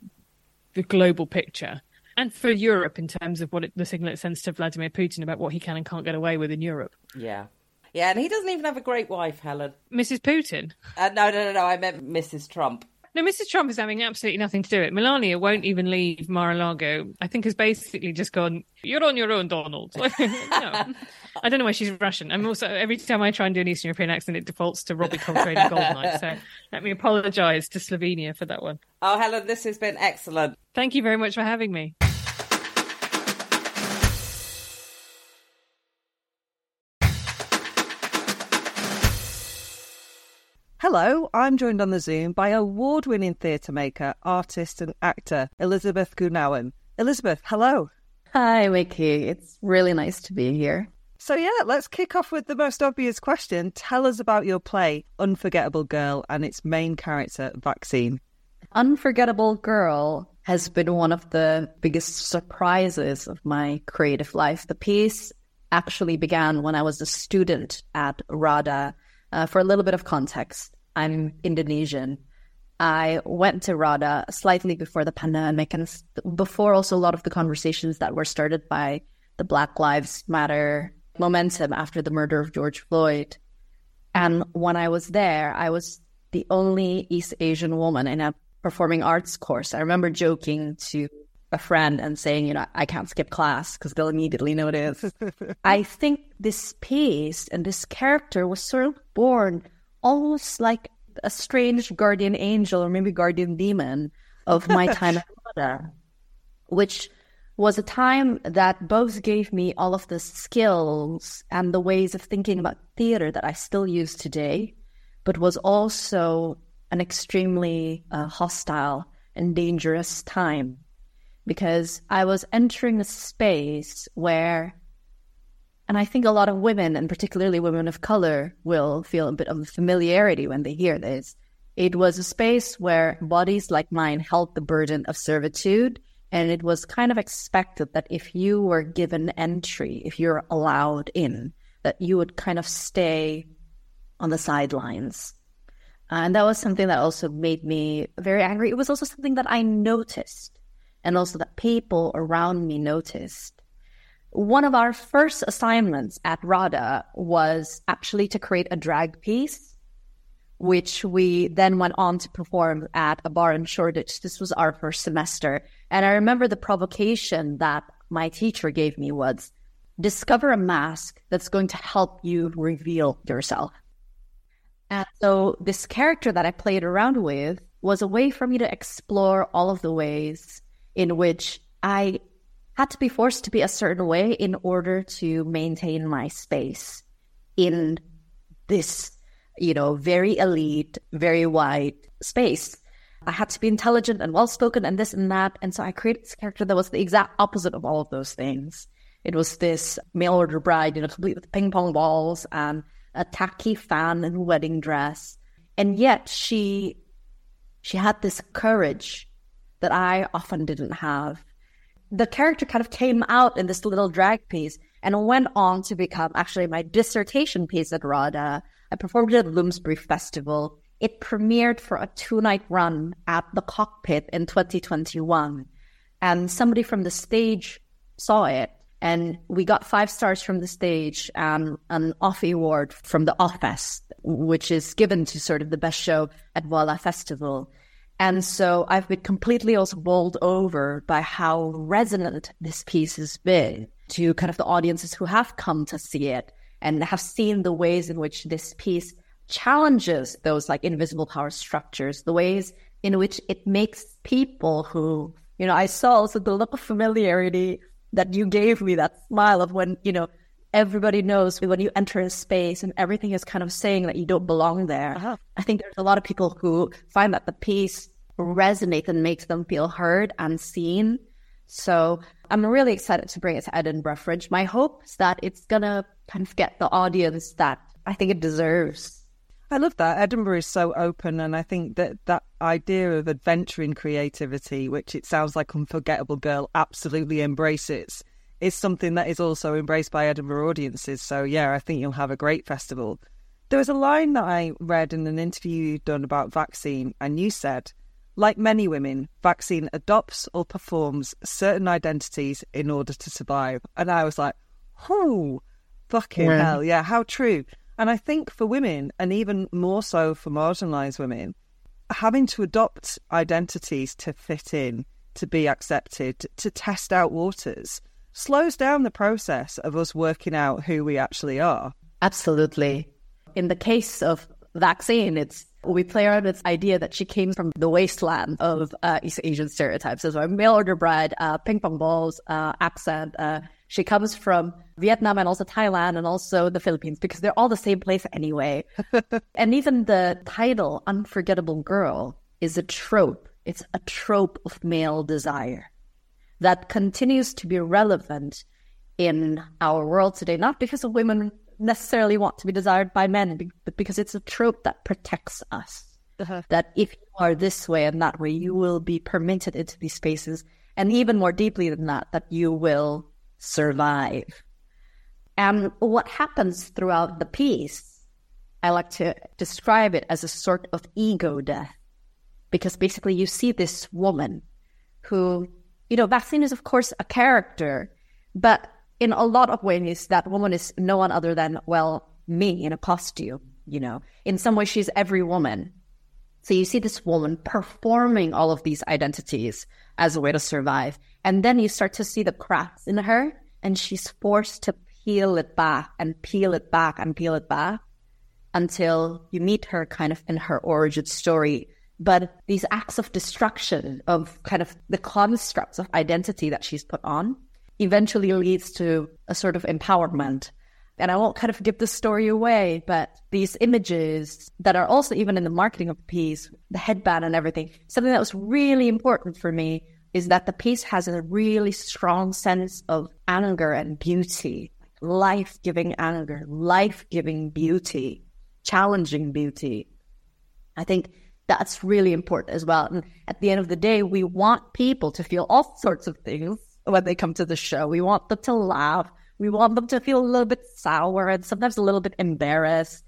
the global picture and for Europe in terms of what it, the signal it sends to Vladimir Putin about what he can and can't get away with in Europe. Yeah. Yeah, and he doesn't even have a great wife, Helen. Mrs. Putin? Uh, no, no, no, no. I meant Mrs. Trump. No, Mrs. Trump is having absolutely nothing to do with it. Melania won't even leave Mar-a-Lago. I think has basically just gone, you're on your own, Donald. no. I don't know why she's Russian. I'm also, every time I try and do an Eastern European accent, it defaults to Robbie Coltrane and Goldeneye. So let me apologise to Slovenia for that one. Oh, Helen, this has been excellent. Thank you very much for having me. Hello, I'm joined on the Zoom by award winning theatre maker, artist, and actor Elisabeth Gunawan. Elisabeth, hello. Hi, Vicky. It's really nice to be here. So, yeah, let's kick off with the most obvious question. Tell us about your play, Unforgettable Girl, and its main character, Vaccine. Unforgettable Girl has been one of the biggest surprises of my creative life. The piece actually began when I was a student at RADA. Uh, for a little bit of context, I'm Indonesian. I went to RADA slightly before the pandemic and before also a lot of the conversations that were started by the Black Lives Matter momentum after the murder of George Floyd. And when I was there, I was the only East Asian woman in a performing arts course. I remember joking to a friend and saying, you know, I can't skip class because they'll immediately notice. I think this piece and this character was sort of born almost like a strange guardian angel or maybe guardian demon of my time at which was a time that both gave me all of the skills and the ways of thinking about theater that I still use today, but was also an extremely uh, hostile and dangerous time because I was entering a space where, and I think a lot of women, and particularly women of color, will feel a bit of familiarity when they hear this. It was a space where bodies like mine held the burden of servitude. And it was kind of expected that if you were given entry, if you're allowed in, that you would kind of stay on the sidelines. And that was something that also made me very angry. It was also something that I noticed and also that people around me noticed. One of our first assignments at RADA was actually to create a drag piece, which we then went on to perform at a bar in Shoreditch. This was our first semester. And I remember the provocation that my teacher gave me was discover a mask that's going to help you reveal yourself. And so this character that I played around with was a way for me to explore all of the ways in which I had to be forced to be a certain way in order to maintain my space in this, you know, very elite, very white space. I had to be intelligent and well spoken and this and that. And so I created this character that was the exact opposite of all of those things. It was this mail order bride, you know, complete with ping pong balls and a tacky fan and wedding dress. And yet she she had this courage that I often didn't have. The character kind of came out in this little drag piece and went on to become actually my dissertation piece at RADA. I performed it at Bloomsbury Festival. It premiered for a two night run at the cockpit in 2021. And somebody from the stage saw it and we got five stars from the stage and an Offie award from the OffFest, which is given to sort of the best show at Vault Festival. And so I've been completely also bowled over by how resonant this piece has been to kind of the audiences who have come to see it and have seen the ways in which this piece challenges those like invisible power structures, the ways in which it makes people who, you know, I saw also the look of familiarity that you gave me, that smile of when, you know, everybody knows when you enter a space and everything is kind of saying that you don't belong there. Uh-huh. I think there's a lot of people who find that the piece resonates and makes them feel heard and seen. So I'm really excited to bring it to Edinburgh Fringe. My hope is that it's gonna kind of get the audience that I think it deserves. I love that. Edinburgh is so open, and I think that that idea of adventuring creativity, which it sounds like Unforgettable Girl absolutely embraces, is something that is also embraced by Edinburgh audiences. So, yeah, I think you'll have a great festival. There was a line that I read in an interview you'd done about vaccine, and you said, like many women, vaccine adopts or performs certain identities in order to survive. And I was like, oh, fucking Yeah. hell, yeah, how true. And I think for women, and even more so for marginalised women, having to adopt identities to fit in, to be accepted, to test out waters, slows down the process of us working out who we actually are. Absolutely. In the case of vaccine, it's we play around with this idea that she came from the wasteland of uh, East Asian stereotypes. So, a mail order bride, uh, ping pong balls, uh, accent. Uh, she comes from Vietnam and also Thailand and also the Philippines because they're all the same place anyway. and even the title, Unforgettable Girl, is a trope. It's a trope of male desire that continues to be relevant in our world today, not because of women necessarily want to be desired by men, but because it's a trope that protects us. Uh-huh. That if you are this way and that way, you will be permitted into these spaces. And even more deeply than that, that you will survive. And what happens throughout the piece, I like to describe it as a sort of ego death. Because basically, you see this woman who, you know, Vaccine is, of course, a character, but in a lot of ways, that woman is no one other than, well, me in a costume, you know. In some way, she's every woman. So you see this woman performing all of these identities as a way to survive. And then you start to see the cracks in her, and she's forced to peel it back and peel it back and peel it back until you meet her kind of in her origin story. But these acts of destruction of kind of the constructs of identity that she's put on eventually leads to a sort of empowerment. And I won't kind of give the story away, but these images that are also even in the marketing of the piece, the headband and everything, something that was really important for me is that the piece has a really strong sense of anger and beauty, life giving anger, life giving beauty, challenging beauty. I think that's really important as well. And at the end of the day, we want people to feel all sorts of things when they come to the show. We want them to laugh. We want them to feel a little bit sour and sometimes a little bit embarrassed.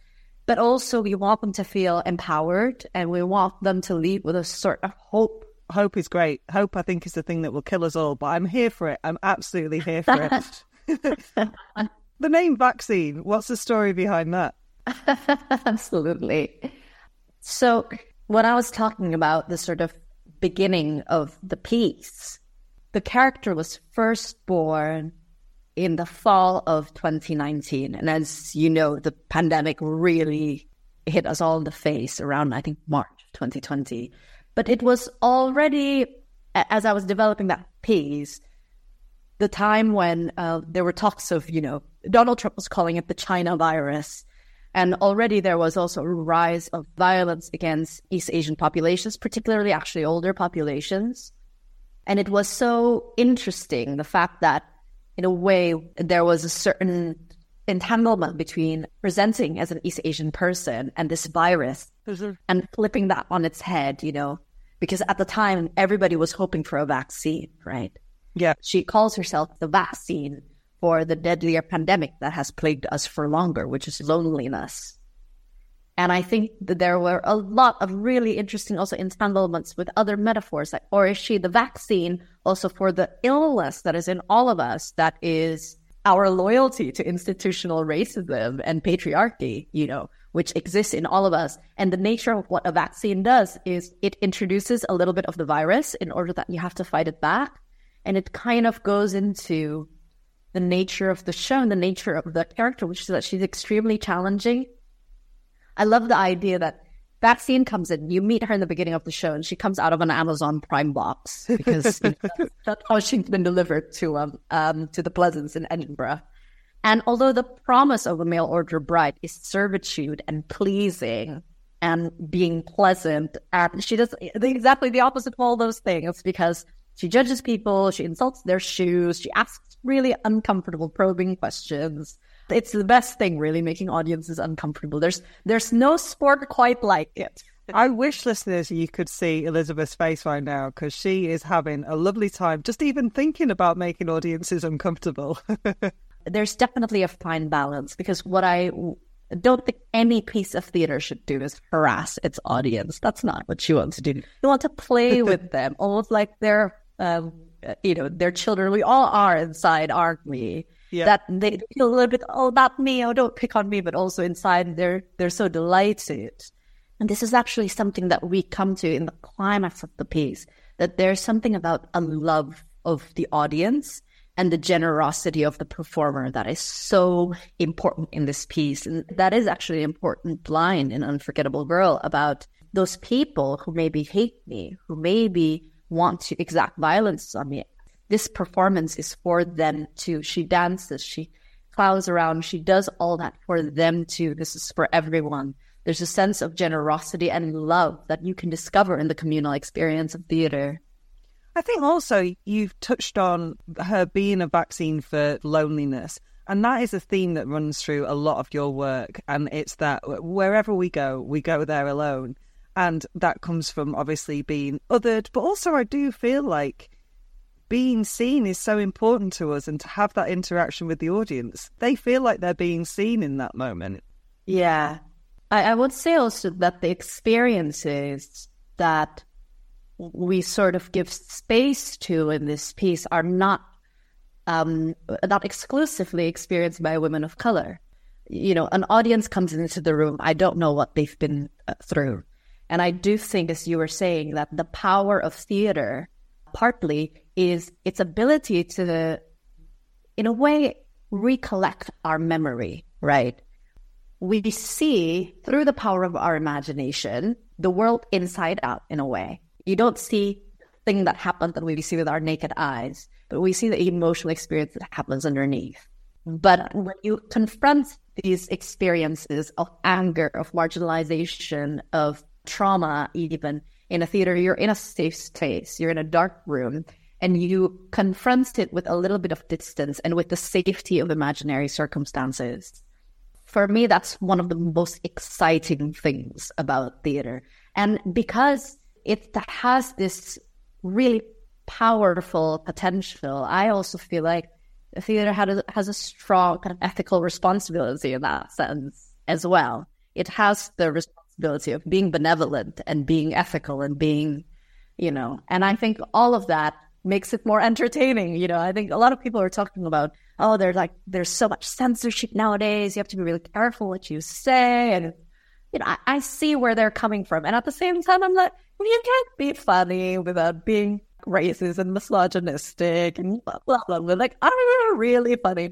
But also, we want them to feel empowered and we want them to leave with a sort of hope. Hope is great. Hope, I think, is the thing that will kill us all, but I'm here for it. I'm absolutely here for it. the name vaccine, what's the story behind that? Absolutely. So, when I was talking about the sort of beginning of the piece, the character was first born in the fall of 2019. And as you know, the pandemic really hit us all in the face around, I think, March 2020. But it was already, as I was developing that piece, the time when uh, there were talks of, you know, Donald Trump was calling it the China virus. And already there was also a rise of violence against East Asian populations, particularly actually older populations. And it was so interesting the fact that, in a way, there was a certain entanglement between presenting as an East Asian person and this virus mm-hmm. and flipping that on its head, you know, because at the time everybody was hoping for a vaccine, right? Yeah. She calls herself the vaccine for the deadlier pandemic that has plagued us for longer, which is loneliness. And I think that there were a lot of really interesting also entanglements with other metaphors, like, or is she the vaccine also for the illness that is in all of us, that is our loyalty to institutional racism and patriarchy, you know, which exists in all of us. And the nature of what a vaccine does is it introduces a little bit of the virus in order that you have to fight it back. And it kind of goes into the nature of the show and the nature of the character, which is that she's extremely challenging. I love the idea that that scene comes in, you meet her in the beginning of the show, and she comes out of an Amazon Prime box because you know, that's, how she's been delivered to um, um to the Pleasance in Edinburgh. And although the promise of a mail order bride is servitude and pleasing and being pleasant, and she does exactly the opposite of all those things because she judges people, she insults their shoes, she asks really uncomfortable probing questions. It's the best thing, really, making audiences uncomfortable. There's there's no sport quite like it. I wish listeners you could see Elisabeth's face right now because she is having a lovely time just even thinking about making audiences uncomfortable. There's definitely a fine balance because what I don't think any piece of theater should do is harass its audience. That's not what you want to do. You want to play with them, almost like they're, um, you know, their children. We all are inside, aren't we? Yeah. That they feel a little bit, oh, not me. Oh, don't pick on me. But also inside, they're they're so delighted. And this is actually something that we come to in the climax of the piece. That there's something about a love of the audience and the generosity of the performer that is so important in this piece. And that is actually an important line in Unforgettable Girl about those people who maybe hate me, who maybe want to exact violence on me. This performance is for them too. She dances, she clowns around, she does all that for them too. This is for everyone. There's a sense of generosity and love that you can discover in the communal experience of theater. I think also you've touched on her being a vaccine for loneliness. And that is a theme that runs through a lot of your work. And it's that wherever we go, we go there alone. And that comes from obviously being othered. But also, I do feel like being seen is so important to us and to have that interaction with the audience. They feel like they're being seen in that moment. Yeah. I, I would say also that the experiences that we sort of give space to in this piece are not um, not exclusively experienced by women of color. You know, an audience comes into the room. I don't know what they've been uh, through, and I do think, as you were saying, that the power of theater partly is its ability to, in a way, recollect our memory. Right? We see through the power of our imagination the world inside out in a way you don't see thing that happens that we see with our naked eyes, but we see the emotional experience that happens underneath. But when you confront these experiences of anger, of marginalization, of trauma, even in a theater, you're in a safe space, you're in a dark room, and you confront it with a little bit of distance and with the safety of imaginary circumstances. For me, that's one of the most exciting things about theater. And because it has this really powerful potential. I also feel like the theater a, has a strong kind of ethical responsibility in that sense as well. It has the responsibility of being benevolent and being ethical and being, you know, and I think all of that makes it more entertaining. You know, I think a lot of people are talking about, oh, there's like, there's so much censorship nowadays. You have to be really careful what you say. And, you know, I, I see where they're coming from. And at the same time, I'm like, you can't be funny without being racist and misogynistic and blah blah blah. Like, are you really funny?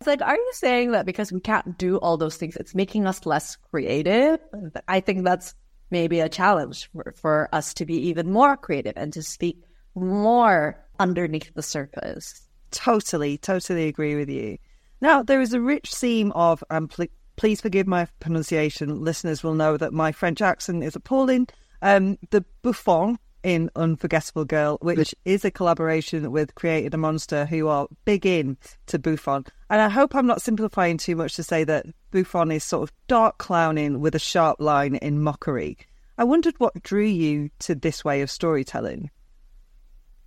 It's like, are you saying that because we can't do all those things, it's making us less creative? I think that's maybe a challenge for, for us to be even more creative and to speak more underneath the surface. Totally, totally agree with you. Now, there is a rich theme of, um, pl- please forgive my pronunciation, listeners will know that my French accent is appalling. Um, the Bouffon in Unforgettable Girl, which is a collaboration with Created a Monster, who are big in to Bouffon. And I hope I'm not simplifying too much to say that Bouffon is sort of dark clowning with a sharp line in mockery. I wondered what drew you to this way of storytelling.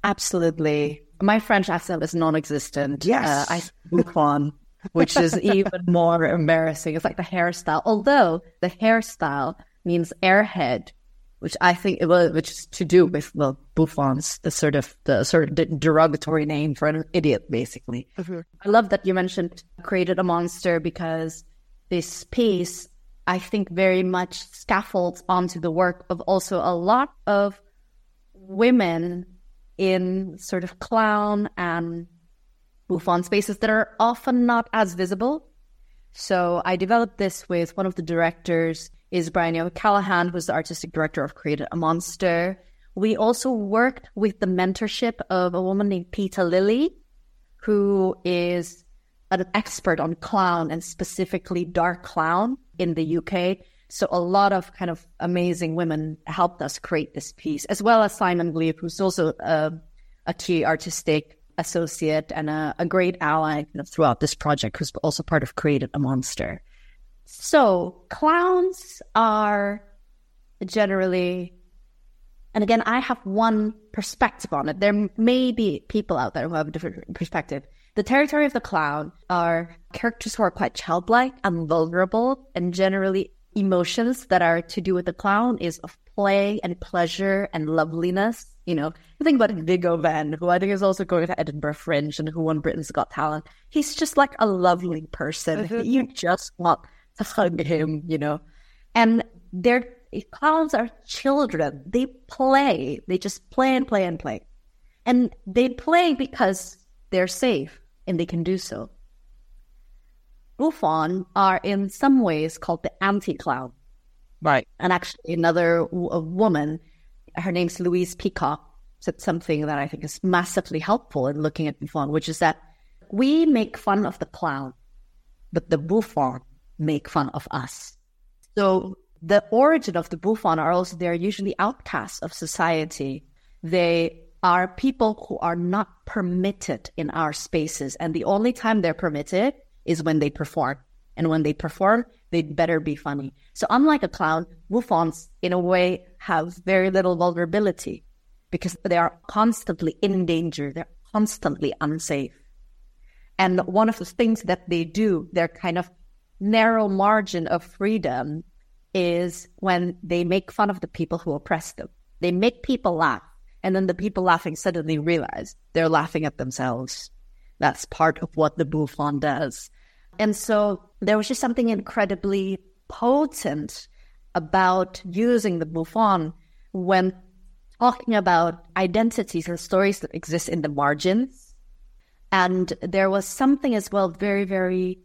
Absolutely. My French accent is non existent. Yes. Uh, I Bouffon, which is even more embarrassing. It's like the hairstyle, although the hairstyle means airhead, which I think it was, which is to do with well, bouffons, the sort of the sort of derogatory name for an idiot, basically. Mm-hmm. I love that you mentioned created a monster because this piece, I think, very much scaffolds onto the work of also a lot of women in sort of clown and Bouffon spaces that are often not as visible. So I developed this with one of the directors is Brian O'Callaghan, who's the artistic director of Created a Monster. We also worked with the mentorship of a woman named Peta Lily, who is an expert on clown and specifically dark clown in the UK. So a lot of kind of amazing women helped us create this piece, as well as Simon Gleave, who's also a, a key artistic associate and a, a great ally throughout this project, who's also part of Created a Monster. So clowns are generally, and again, I have one perspective on it. There may be people out there who have a different perspective. The territory of the clown are characters who are quite childlike and vulnerable, and generally emotions that are to do with the clown is of play and pleasure and loveliness. You know, you think about Viggo Venn, who I think is also going to Edinburgh Fringe and who won Britain's Got Talent. He's just like a lovely person. Mm-hmm. you just want hug him, you know. And their clowns are children. They play. They just play and play and play. And they play because they're safe and they can do so. Bouffon are in some ways called the anti-clown. Right. And actually another w- woman, her name's Louise Peacock, said something that I think is massively helpful in looking at Bouffon, which is that we make fun of the clown, but the Bouffon make fun of us. So the origin of the Bouffon are also they're usually outcasts of society. They are people who are not permitted in our spaces. And the only time they're permitted is when they perform. And when they perform, they'd better be funny. So unlike a clown, bouffons in a way have very little vulnerability because they are constantly in danger. They're constantly unsafe. And one of the things that they do, they're kind of narrow margin of freedom is when they make fun of the people who oppress them. They make people laugh and then the people laughing suddenly realize they're laughing at themselves. That's part of what the bouffon does. And so there was just something incredibly potent about using the bouffon when talking about identities and stories that exist in the margins. And there was something as well very, very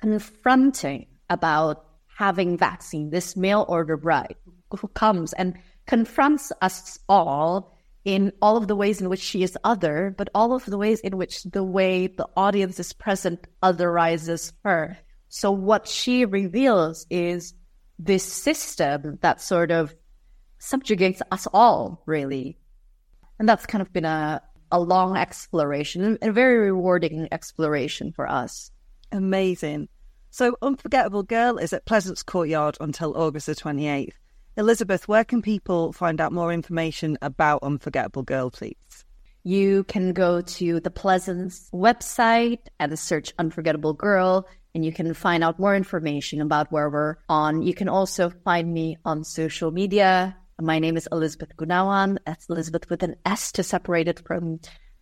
confronting about having vaccine, this mail order bride who comes and confronts us all in all of the ways in which she is other, but all of the ways in which the way the audience is present otherizes her. So what she reveals is this system that sort of subjugates us all, really. And that's kind of been a, a long exploration, a very rewarding exploration for us. Amazing. So Unforgettable Girl is at Pleasance Courtyard until August the 28th. Elisabeth, where can people find out more information about Unforgettable Girl, please? You can go to the Pleasance website and search Unforgettable Girl, and you can find out more information about where we're on. You can also find me on social media. My name is Elisabeth Gunawan. That's Elisabeth with an S to separate it from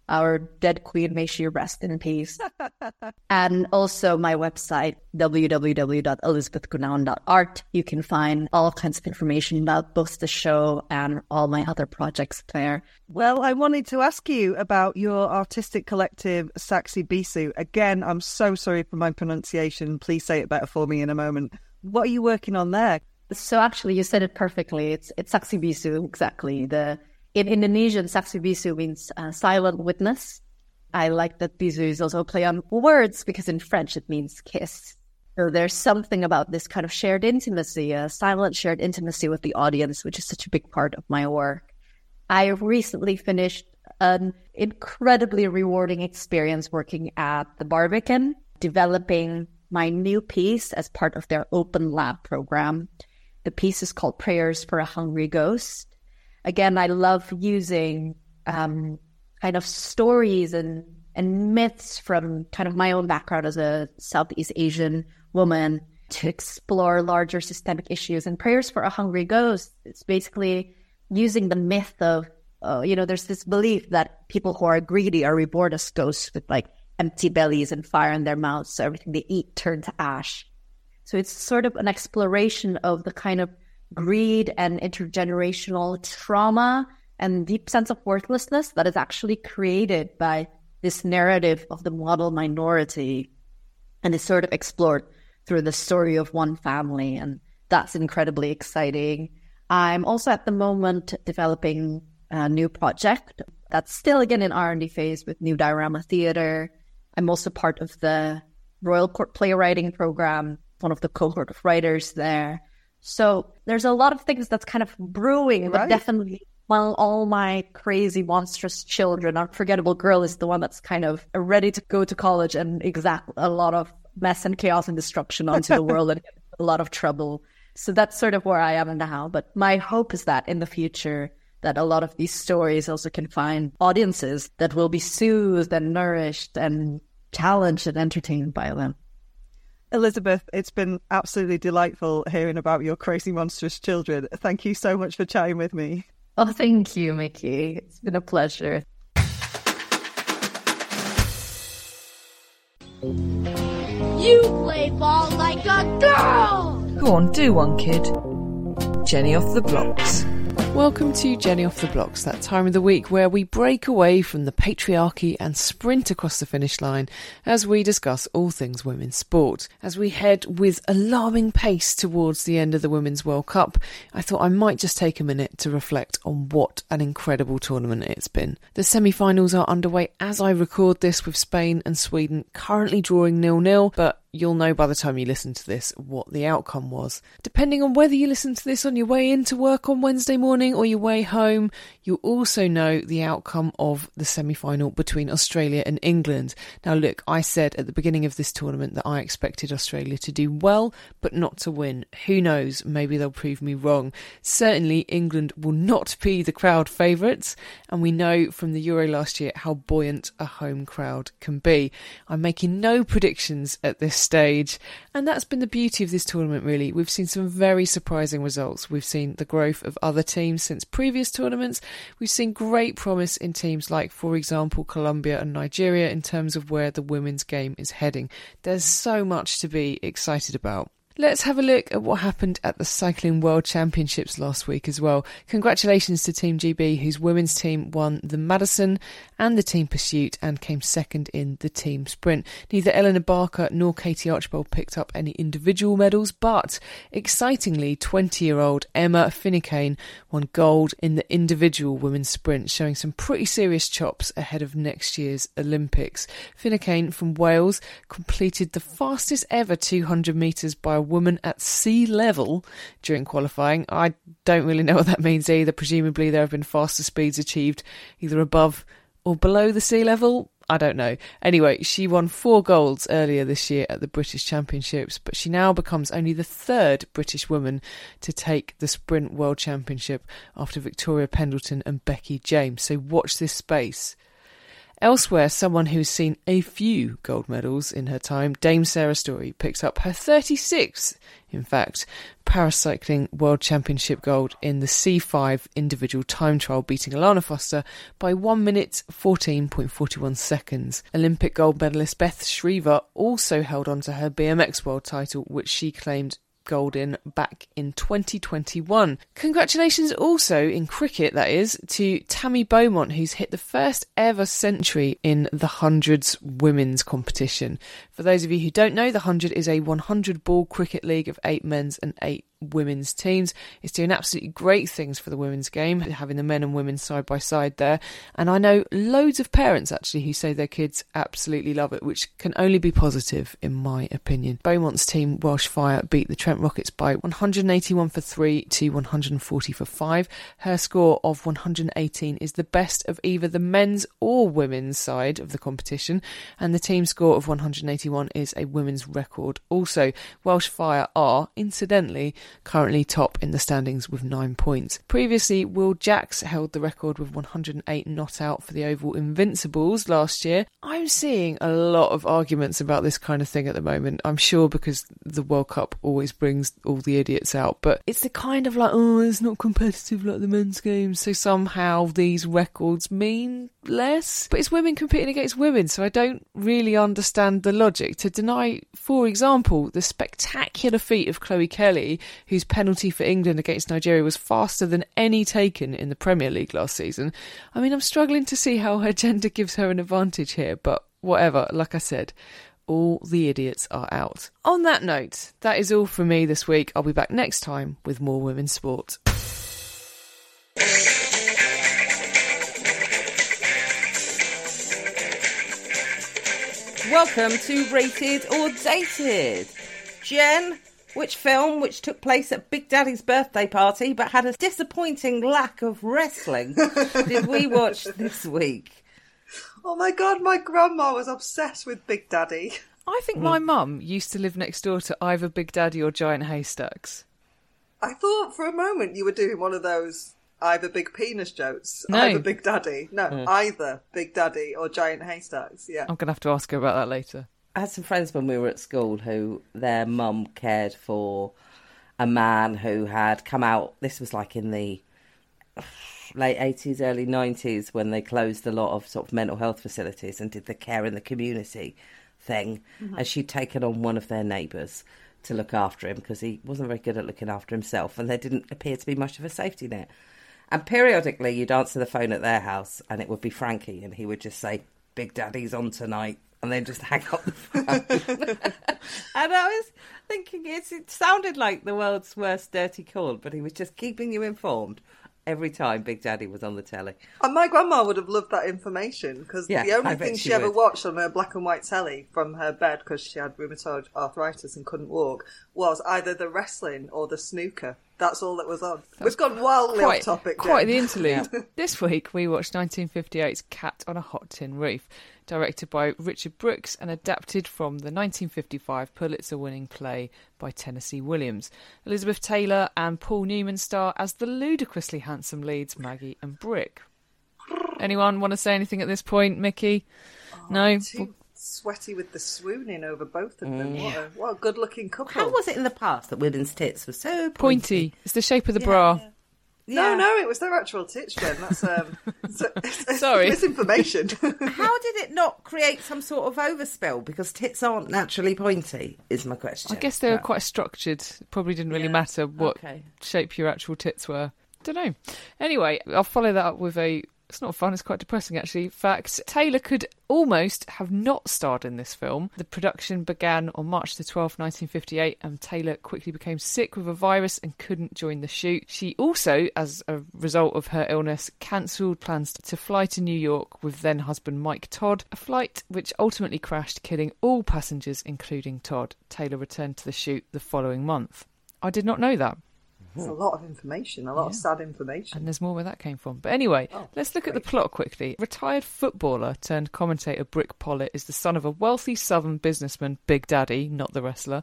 our dead queen, may she rest in peace. and also my website, www.elisabethgunawan.art. You can find all kinds of information about both the show and all my other projects there. Well, I wanted to ask you about your artistic collective, Saksi Bisu. Again, I'm so sorry for my pronunciation. Please say it better for me in a moment. What are you working on there? So actually, you said it perfectly. It's it's Saksi Bisu, exactly. The in Indonesian, saksi bisu means uh, silent witness. I like that bisu is also a play on words because in French it means kiss. So there's something about this kind of shared intimacy, a silent shared intimacy with the audience, which is such a big part of my work. I recently finished an incredibly rewarding experience working at the Barbican, developing my new piece as part of their open lab program. The piece is called Prayers for a Hungry Ghost again, I love using um, kind of stories and and myths from kind of my own background as a Southeast Asian woman to explore larger systemic issues. And prayers for a hungry ghost. It's basically using the myth of, uh, you know, there's this belief that people who are greedy are reborn as ghosts with like empty bellies and fire in their mouths, so everything they eat turns to ash. So it's sort of an exploration of the kind of greed and intergenerational trauma and deep sense of worthlessness that is actually created by this narrative of the model minority and is sort of explored through the story of one family and that's incredibly exciting. I'm also at the moment developing a new project that's still again in r&d phase with new diorama theater. I'm also part of the royal court playwriting program one of the cohort of writers there so there's a lot of things that's kind of brewing, but definitely while all my crazy monstrous children, unforgettable girl is the one that's kind of ready to go to college and exact a lot of mess and chaos and destruction onto the world and a lot of trouble. So that's sort of where I am now. But my hope is that in the future that a lot of these stories also can find audiences that will be soothed and nourished and challenged and entertained by them. Elisabeth, it's been absolutely delightful hearing about your crazy monstrous children. Thank you so much for chatting with me. Oh, thank you, Mickey. It's been a pleasure. You play ball like a girl! Go on, do one, kid. Jenny off the blocks. Welcome to Jenny Off the Blocks, that time of the week where we break away from the patriarchy and sprint across the finish line as we discuss all things women's sport. As we head with alarming pace towards the end of the Women's World Cup, I thought I might just take a minute to reflect on what an incredible tournament it's been. The semi finals are underway as I record this with Spain and Sweden currently drawing nil nil, but you'll know by the time you listen to this what the outcome was. Depending on whether you listen to this on your way into work on Wednesday morning or your way home, you'll also know the outcome of the semi final between Australia and England. Now, look, I said at the beginning of this tournament that I expected Australia to do well, but not to win. Who knows? Maybe they'll prove me wrong. Certainly, England will not be the crowd favourites, and we know from the Euro last year how buoyant a home crowd can be. I'm making no predictions at this stage. And that's been the beauty of this tournament, really. We've seen some very surprising results. We've seen the growth of other teams since previous tournaments. We've seen great promise in teams like, for example, Colombia and Nigeria in terms of where the women's game is heading. There's so much to be excited about. Let's have a look at what happened at the Cycling World Championships last week as well. Congratulations to Team GB, whose women's team won the Madison and the team pursuit and came second in the team sprint. Neither Elinor Barker nor Katie Archibald picked up any individual medals, but excitingly, 20 year old Emma Finucane won gold in the individual women's sprint, showing some pretty serious chops ahead of next year's Olympics. Finucane from Wales completed the fastest ever 200 metres by woman at sea level during qualifying. I don't really know what that means either. Presumably, there have been faster speeds achieved either above or below the sea level. I don't know. Anyway, she won four golds earlier this year at the British Championships, but she now becomes only the third British woman to take the Sprint World Championship after Victoria Pendleton and Becky James. So watch this space. Elsewhere, someone who's seen a few gold medals in her time, Dame Sarah Storey, picked up her 36th, in fact, Paracycling World Championship gold in the C5 individual time trial, beating Alana Foster by 1 minute 14.41 seconds. Olympic gold medalist Beth Shriever also held on to her BMX world title, which she claimed gold in back in 2021. Congratulations also in cricket, that is, to Tammy Beaumont, who's hit the first ever century in the hundreds women's competition. For those of you who don't know, the hundred is a 100 ball cricket league of eight men's and eight women's teams. It's doing absolutely great things for the women's game, having the men and women side by side there. And I know loads of parents actually who say their kids absolutely love it, which can only be positive in my opinion. Beaumont's team, Welsh Fire, beat the Trent Rockets by 181 for 3 to 140 for 5. Her score of 118 is the best of either the men's or women's side of the competition, and the team score of 181 is a women's record. Also, Welsh Fire are, incidentally, currently top in the standings with nine points. Previously, Will Jacks held the record with 108 not out for the Oval Invincibles last year. I'm seeing a lot of arguments about this kind of thing at the moment. I'm sure because the World Cup always brings all the idiots out, but it's the kind of like, oh, it's not competitive like the men's games, so somehow these records mean less. But it's women competing against women, so I don't really understand the logic. To deny, for example, the spectacular feat of Chloe Kelly, whose penalty for England against Nigeria was faster than any taken in the Premier League last season. I mean, I'm struggling to see how her gender gives her an advantage here, but whatever, like I said. All the idiots are out. On that note, that is all from me this week. I'll be back next time with more women's sport. Welcome to Rated or Dated. Jen, which film, which took place at Big Daddy's birthday party but had a disappointing lack of wrestling, did we watch this week? Oh my god, my grandma was obsessed with Big Daddy. I think my mum used to live next door to either Big Daddy or Giant Haystacks. I thought for a moment you were doing one of those either big penis jokes, No. either Big Daddy. No, Mm. either Big Daddy or Giant Haystacks. Yeah. I'm going to have to ask her about that later. I had some friends when we were at school who their mum cared for a man who had come out. This was like in the late 80s, early 90s when they closed a lot of sort of mental health facilities and did the care in the community thing. Mhm. And she'd taken on one of their neighbours to look after him because he wasn't very good at looking after himself and there didn't appear to be much of a safety net. And periodically you'd answer the phone at their house and it would be Frankie and he would just say, Big Daddy's on tonight. And then just hang up the phone. and I was thinking, it's, it sounded like the world's worst dirty call, but he was just keeping you informed every time Big Daddy was on the telly. And my grandma would have loved that information because Yeah, the only thing she she, ever watched on her black and white telly from her bed because she had rheumatoid arthritis and couldn't walk was either the wrestling or the snooker. That's all that was on. We've gone wildly quite, off topic. Quite Jen. the interlude. this week we watched 1958's Cat on a Hot Tin Roof, directed by Richard Brooks and adapted from the 1955 Pulitzer winning play by Tennessee Williams. Elizabeth Taylor and Paul Newman star as the ludicrously handsome leads Maggie and Brick. Anyone want to say anything at this point, Mickey? no? Too sweaty with the swooning over both of them. Mm. What, a, what a good looking couple. How was it in the past that women's tits were so pointy? Pointy. It's the shape of the bra. No, no, it was their actual tits, Jen. That's um, it's, it's, Sorry. misinformation. How did it not create some sort of overspill? Because tits aren't naturally pointy, is my question. I guess they were quite structured. Probably didn't really matter what Okay. shape your actual tits were. Don't know. Anyway, I'll follow that up with a. It's not fun. It's quite depressing, actually. Fact: Taylor could almost have not starred in this film. The production began on March the twelfth, nineteen fifty-eight, and Taylor quickly became sick with a virus and couldn't join the shoot. She also, as a result of her illness, cancelled plans to fly to New York with then husband Mike Todd, a flight which ultimately crashed, killing all passengers, including Todd. Taylor returned to the shoot the following month. I did not know that. It's a lot of information, a lot of sad information. And there's more where that came from. But anyway, oh, let's look at the plot quickly. Retired footballer turned commentator Brick Pollitt is the son of a wealthy southern businessman, Big Daddy, not the wrestler.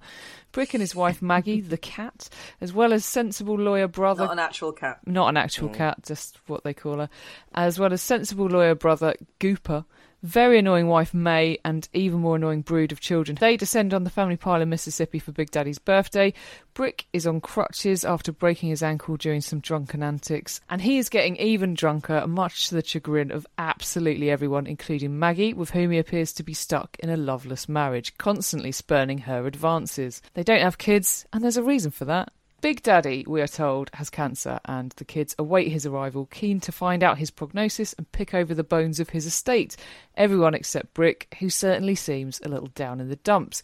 Brick and his wife Maggie, the cat, as well as sensible lawyer brother. Not an actual cat. Not an actual mm. cat, just what they call her. As well as sensible lawyer brother Gooper, very annoying wife Mae, and even more annoying brood of children. They descend on the family pile in Mississippi for Big Daddy's birthday. Brick is on crutches after breaking his ankle during some drunken antics, and he is getting even drunker, much to the chagrin of absolutely everyone, including Maggie, with whom he appears to be stuck in a loveless marriage, constantly spurning her advances. They don't have kids, and there's a reason for that. Big Daddy, we are told, has cancer, and the kids await his arrival, keen to find out his prognosis and pick over the bones of his estate. Everyone except Brick, who certainly seems a little down in the dumps.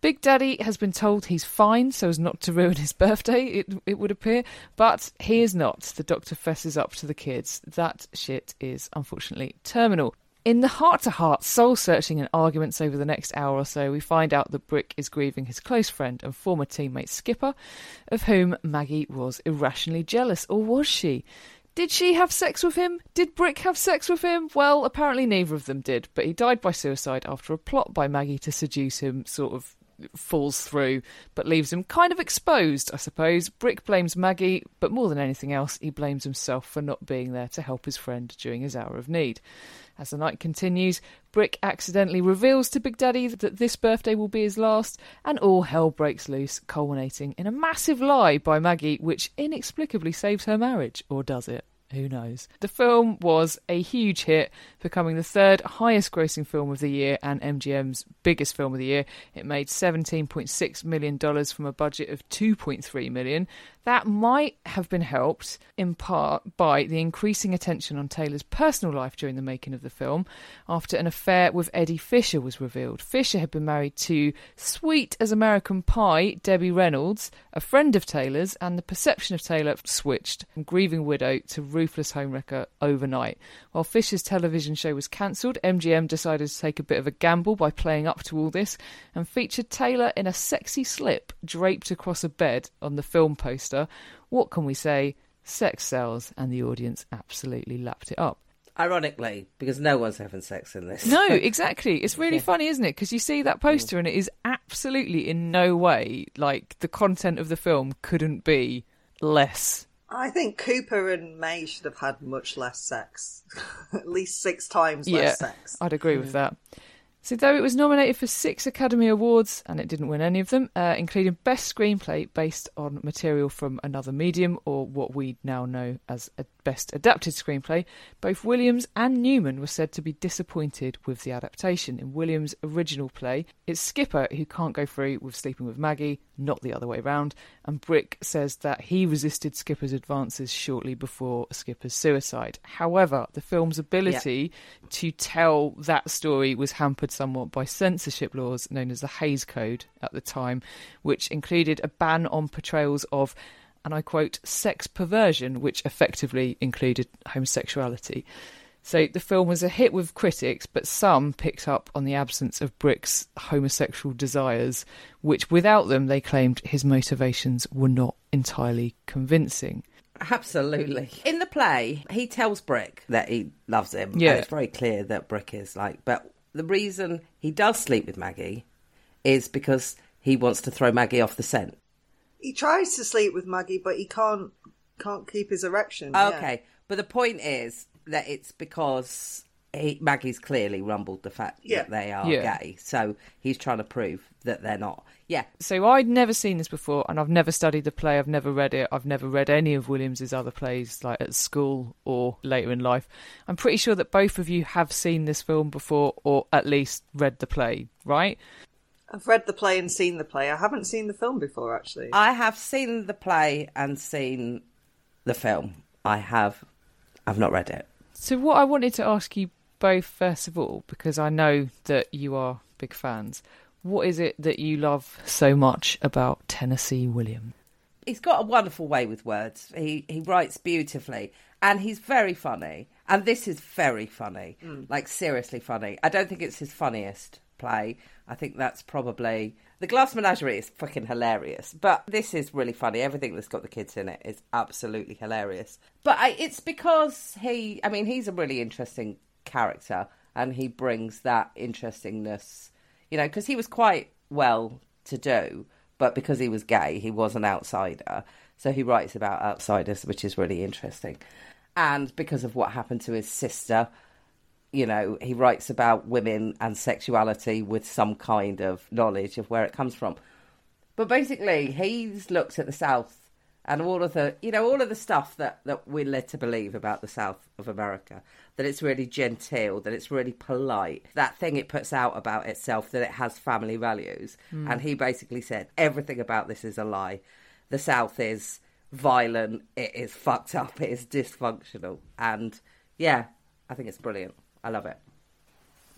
Big Daddy has been told he's fine so as not to ruin his birthday, it, it would appear, but he is not. The doctor fesses up to the kids. That shit is unfortunately terminal. In the heart to heart, soul searching and arguments over the next hour or so, we find out that Brick is grieving his close friend and former teammate Skipper, of whom Maggie was irrationally jealous, or was she? Did she have sex with him? Did Brick have sex with him? Well, apparently neither of them did, but he died by suicide after a plot by Maggie to seduce him sort of falls through, but leaves him kind of exposed, I suppose. Brick blames Maggie, but more than anything else, he blames himself for not being there to help his friend during his hour of need. As the night continues, Brick accidentally reveals to Big Daddy that this birthday will be his last, and all hell breaks loose, culminating in a massive lie by Maggie, which inexplicably saves her marriage. Or does it? Who knows? The film was a huge hit, becoming the third highest grossing film of the year and MGM's biggest film of the year. It made $17.6 million from a budget of $2.3 million. That might have been helped in part by the increasing attention on Taylor's personal life during the making of the film after an affair with Eddie Fisher was revealed. Fisher had been married to sweet as American pie Debbie Reynolds, a friend of Taylor's, and the perception of Taylor switched from grieving widow to ruthless homewrecker overnight. While Fisher's television show was cancelled, MGM decided to take a bit of a gamble by playing up to all this and featured Taylor in a sexy slip draped across a bed on the film poster. What can we say? Sex sells, and the audience absolutely lapped it up. Ironically, because no one's having sex in this. No, exactly. It's really Yeah. funny, isn't it? Because you see that mm. poster and it is absolutely in no way like the content of the film couldn't be less I think Gooper and Mae should have had much less sex. At least six times yeah, less sex. I'd agree with mm. that. So, though it was nominated for six Academy Awards and it didn't win any of them, uh, including Best Screenplay based on material from another medium, or what we now know as a Best Adapted Screenplay, both Williams and Newman were said to be disappointed with the adaptation. In Williams' original play, it's Skipper who can't go through with sleeping with Maggie, not the other way round, and Brick says that he resisted Skipper's advances shortly before Skipper's suicide. However, the film's ability to tell that story was hampered somewhat by censorship laws known as the Hays Code at the time, which included a ban on portrayals of and I quote, sex perversion, which effectively included homosexuality. So the film was a hit with critics, but some picked up on the absence of Brick's homosexual desires, which without them they claimed his motivations were not entirely convincing. Absolutely. In the play, he tells Brick that he loves him. Yeah. And it's very clear that Brick is like, but the reason he does sleep with Maggie is because he wants to throw Maggie off the scent. He tries to sleep with Maggie, but he can't can't keep his erection. yeah. Okay, but the point is that it's because he, Maggie's clearly rumbled the fact Yeah. that they are Yeah. gay, so he's trying to prove that they're not. Yeah, So I'd never seen this before, and I've never studied the play. I've never read it. I've never read any of Williams's other plays, like at school or later in life. I'm pretty sure that both of you have seen this film before, or at least read the play, right? I've read the play and seen the play. I haven't seen the film before, actually. I have seen the play and seen the film. I have, I've not read it. So what I wanted to ask you both first of all, because I know that you are big fans. What is it that you love so much about Tennessee Williams? He's got a wonderful way with words. He he writes beautifully, and he's very funny. And this is very funny, mm. like seriously funny. I don't think it's his funniest play. I think that's probably the Glass Menagerie is fucking hilarious, but this is really funny. Everything that's got the kids in it is absolutely hilarious. But I, it's because he, I mean, he's a really interesting character, and he brings that interestingness, you know, because he was quite well to do, but because he was gay, he was an outsider. So he writes about outsiders, which is really interesting. And because of what happened to his sister, you know, he writes about women and sexuality with some kind of knowledge of where it comes from. But basically, he's looked at the South and all of the, you know, all of the stuff that, that we're led to believe about the South of America. That it's really genteel, that it's really polite, that thing it puts out about itself, that it has family values. Hmm. And he basically said, everything about this is a lie. The South is violent, it is fucked up, it is dysfunctional. And yeah, I think it's brilliant. I love it.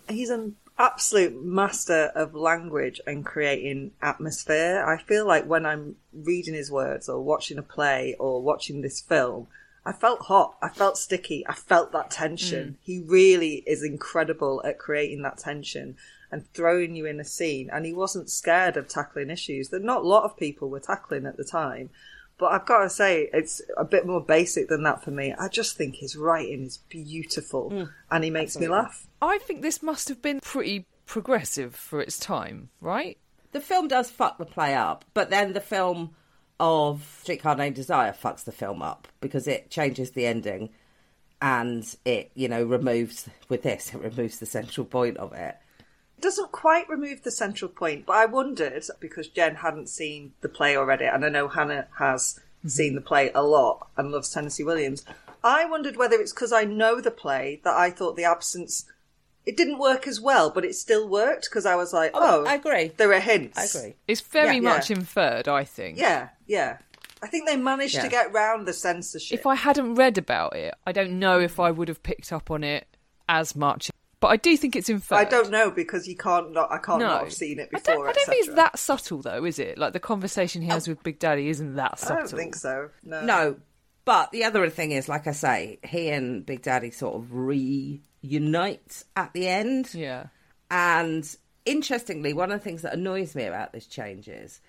He's an absolute master of language and creating atmosphere. I feel like when I'm reading his words or watching a play or watching this film, I felt hot. I felt sticky. I felt that tension. Mm. He really is incredible at creating that tension and throwing you in a scene. And he wasn't scared of tackling issues that not a lot of people were tackling at the time. But I've got to say, it's a bit more basic than that for me. I just think his writing is beautiful mm. and he makes me laugh. I think this must have been pretty progressive for its time, right? The film does fuck the play up, but then the film of Streetcar Named Desire fucks the film up because it changes the ending and it, you know, removes, with this, it removes the central point of it. It doesn't quite remove the central point, but I wondered because Jen hadn't seen the play already, and I know Hannah has mm-hmm. seen the play a lot and loves Tennessee Williams. I wondered whether it's because I know the play that I thought the absence it didn't work as well, but it still worked because I was like, oh, oh, I agree. There are hints. I agree. It's very Yeah. much Yeah. inferred, I think. Yeah, yeah. I think they managed Yeah. to get round the censorship. If I hadn't read about it, I don't know if I would have picked up on it as much. But I do think it's inferred. I don't know because you can't not. I can't No, not have seen it I before. don't, I don't think it's that subtle, though, is it? Like the conversation he has with Big Daddy isn't that subtle. I don't think so. No. No, but the other thing is, like I say, he and Big Daddy sort of reunite at the end. Yeah. And interestingly, one of the things that annoys me about this change is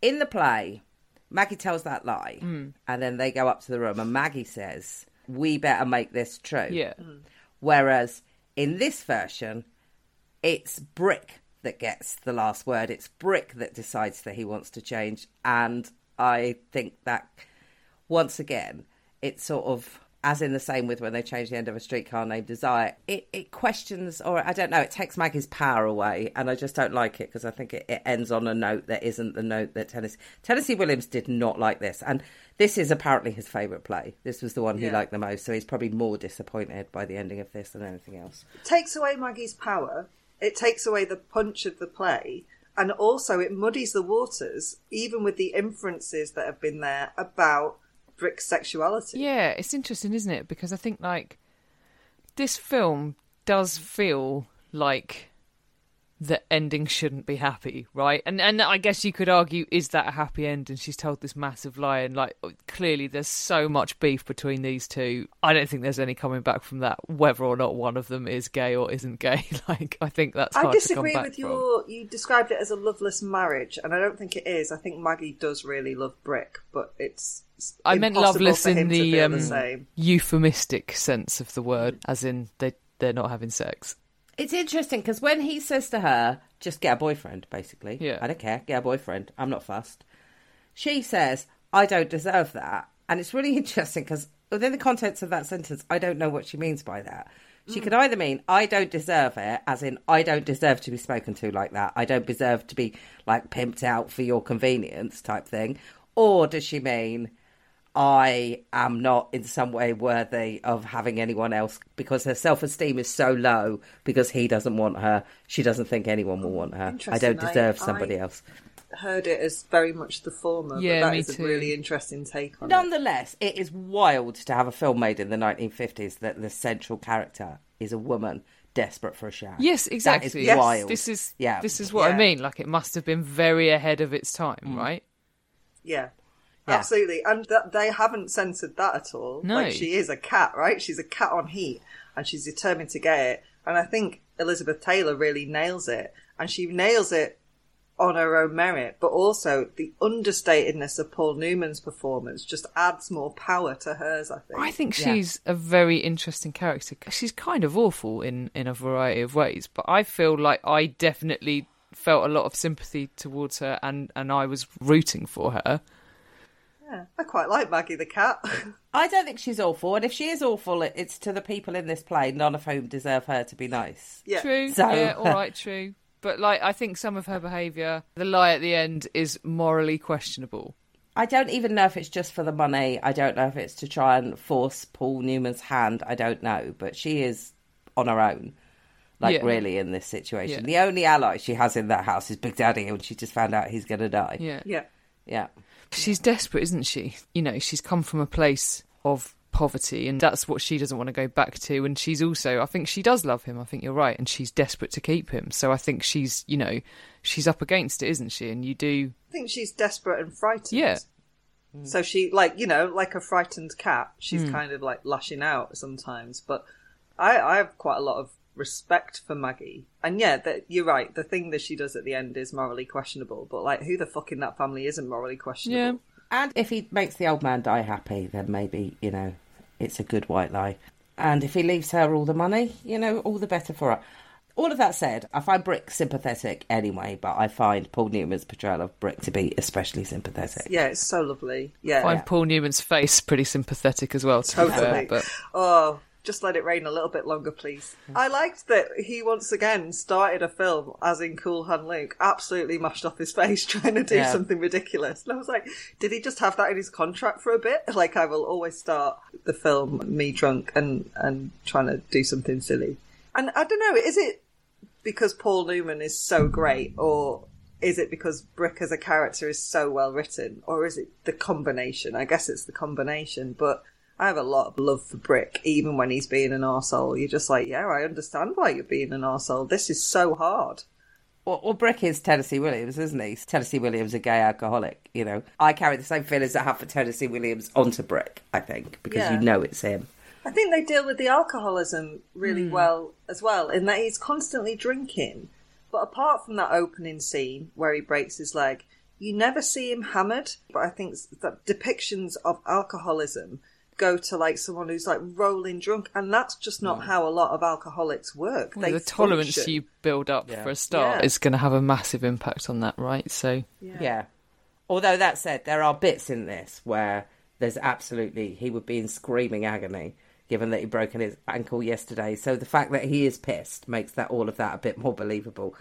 in the play, Maggie tells that lie, Mm. and then they go up to the room, and Maggie says, We better make this true. Yeah. Whereas in this version, it's Brick that gets the last word. It's Brick that decides that he wants to change. And I think that once again, it's sort of as in the same with when they changed the end of a streetcar named Desire. It it questions, or I don't know, it takes Maggie's power away, and I just don't like it because I think it, it ends on a note that isn't the note that Tennessee Tennessee Williams did not like this, and this is apparently his favourite play. This was the one he Yeah. liked the most, so he's probably more disappointed by the ending of this than anything else. takes away Maggie's power. It takes away the punch of the play, and also it muddies the waters, even with the inferences that have been there about Brick's sexuality. Yeah, it's interesting, isn't it? Because I think like this film does feel like the ending shouldn't be happy, right? And and I guess you could argue, is that a happy end? And she's told this massive lie, and like clearly there's so much beef between these two. I don't think there's any coming back from that, whether or not one of them is gay or isn't gay. like I think that's hard I disagree with from. your. You described it as a loveless marriage, and I don't think it is. I think Maggie does really love Brick, but it's. I meant loveless in the, um, the same. euphemistic sense of the word, as in they they're not having sex. It's interesting because when he says to her, just get a boyfriend, basically. Yeah. I don't care, get a boyfriend. I'm not fussed. She says, I don't deserve that. And it's really interesting because within the contents of that sentence, I don't know what she means by that. She mm. could either mean, I don't deserve it, as in, I don't deserve to be spoken to like that. I don't deserve to be, like, pimped out for your convenience type thing. Or does she mean, I am not in some way worthy of having anyone else because her self esteem is so low because he doesn't want her. She doesn't think anyone will want her. I don't deserve I- somebody I- else. Heard it as very much the former, Yeah, but that me is too. a really interesting take on it. Nonetheless, it is wild to have a film made in the 1950s that the central character is a woman desperate for a shower. Yes, exactly. That is Yes. wild. This is yeah. This is what I mean. Like it must have been very ahead of its time, Mm. right? Yeah. Yeah. Absolutely. And that they haven't censored that at all. No. Like she is a cat, right? She's a cat on heat and she's determined to get it. And I think Elizabeth Taylor really nails it. And she nails it on her own merit, but also the understatedness of Paul Newman's performance just adds more power to hers, I think. I think Yeah. she's a very interesting character. She's kind of awful in in a variety of ways, but I feel like I definitely felt a lot of sympathy towards her, and and I was rooting for her. Yeah. I quite like Maggie the cat. I don't think she's awful. And if she is awful, it's to the people in this play, none of whom deserve her to be nice. yeah. True. So- Yeah. All right. True. But like, I think some of her behaviour, the lie at the end, is morally questionable. I don't even know if it's just for the money. I don't know if it's to try and force Paul Newman's hand. I don't know. But she is on her own, like Yeah. really in this situation. Yeah. The only ally she has in that house is Big Daddy, and she just found out he's going to die. Yeah. Yeah. Yeah. She's desperate, isn't she? You know, she's come from a place of poverty and that's what she doesn't want to go back to and she's also I think she does love him. I think you're right and she's desperate to keep him. So I think she's, you know, she's up against it, isn't she? And you do I think she's desperate and frightened. Yeah. So she, like, you know, like a frightened cat, she's Hmm. kind of like lashing out sometimes. But I, I have quite a lot of respect for Maggie. And yeah, that you're right. The thing that she does at the end is morally questionable. But like, who the fuck in that family isn't morally questionable? Yeah. And if he makes the old man die happy, then maybe, you know, it's a good white lie. And if he leaves her all the money, you know, all the better for her. All of that said, I find Brick sympathetic anyway, but I find Paul Newman's portrayal of Brick to be especially sympathetic. Yeah, it's so lovely. Yeah. I find Paul Newman's face pretty sympathetic as well, to be Totally. fair. But Oh, just let it rain a little bit longer, please. I liked that he once again started a film as in Cool Hand Luke, absolutely mashed off his face trying to do Yeah. something ridiculous. And I was like, did he just have that in his contract for a bit? Like, I will always start the film me drunk and, and trying to do something silly. And I don't know, is it because Paul Newman is so great, or is it because Brick as a character is so well written, or is it the combination? I guess it's the combination, but I have a lot of love for Brick, even when he's being an arsehole. You're just like, yeah, I understand why you're being an arsehole. This is so hard. Well, well, Brick is Tennessee Williams, isn't he? Tennessee Williams, a gay alcoholic, you know. I carry the same feelings I have for Tennessee Williams onto Brick, I think, because Yeah. you know it's him. I think they deal with the alcoholism really hmm. well as well, in that he's constantly drinking. But apart from that opening scene where he breaks his leg, you never see him hammered. But I think that depictions of alcoholism go to like someone who's like rolling drunk, and that's just not mm. how a lot of alcoholics work. well, they the tolerance function. you build up Yeah. for a start Yeah. is going to have a massive impact on that, right? So Yeah. Although that said, there are bits in this where there's absolutely he would be in screaming agony given that he broken his ankle yesterday. So the fact that he is pissed makes that all of that a bit more believable.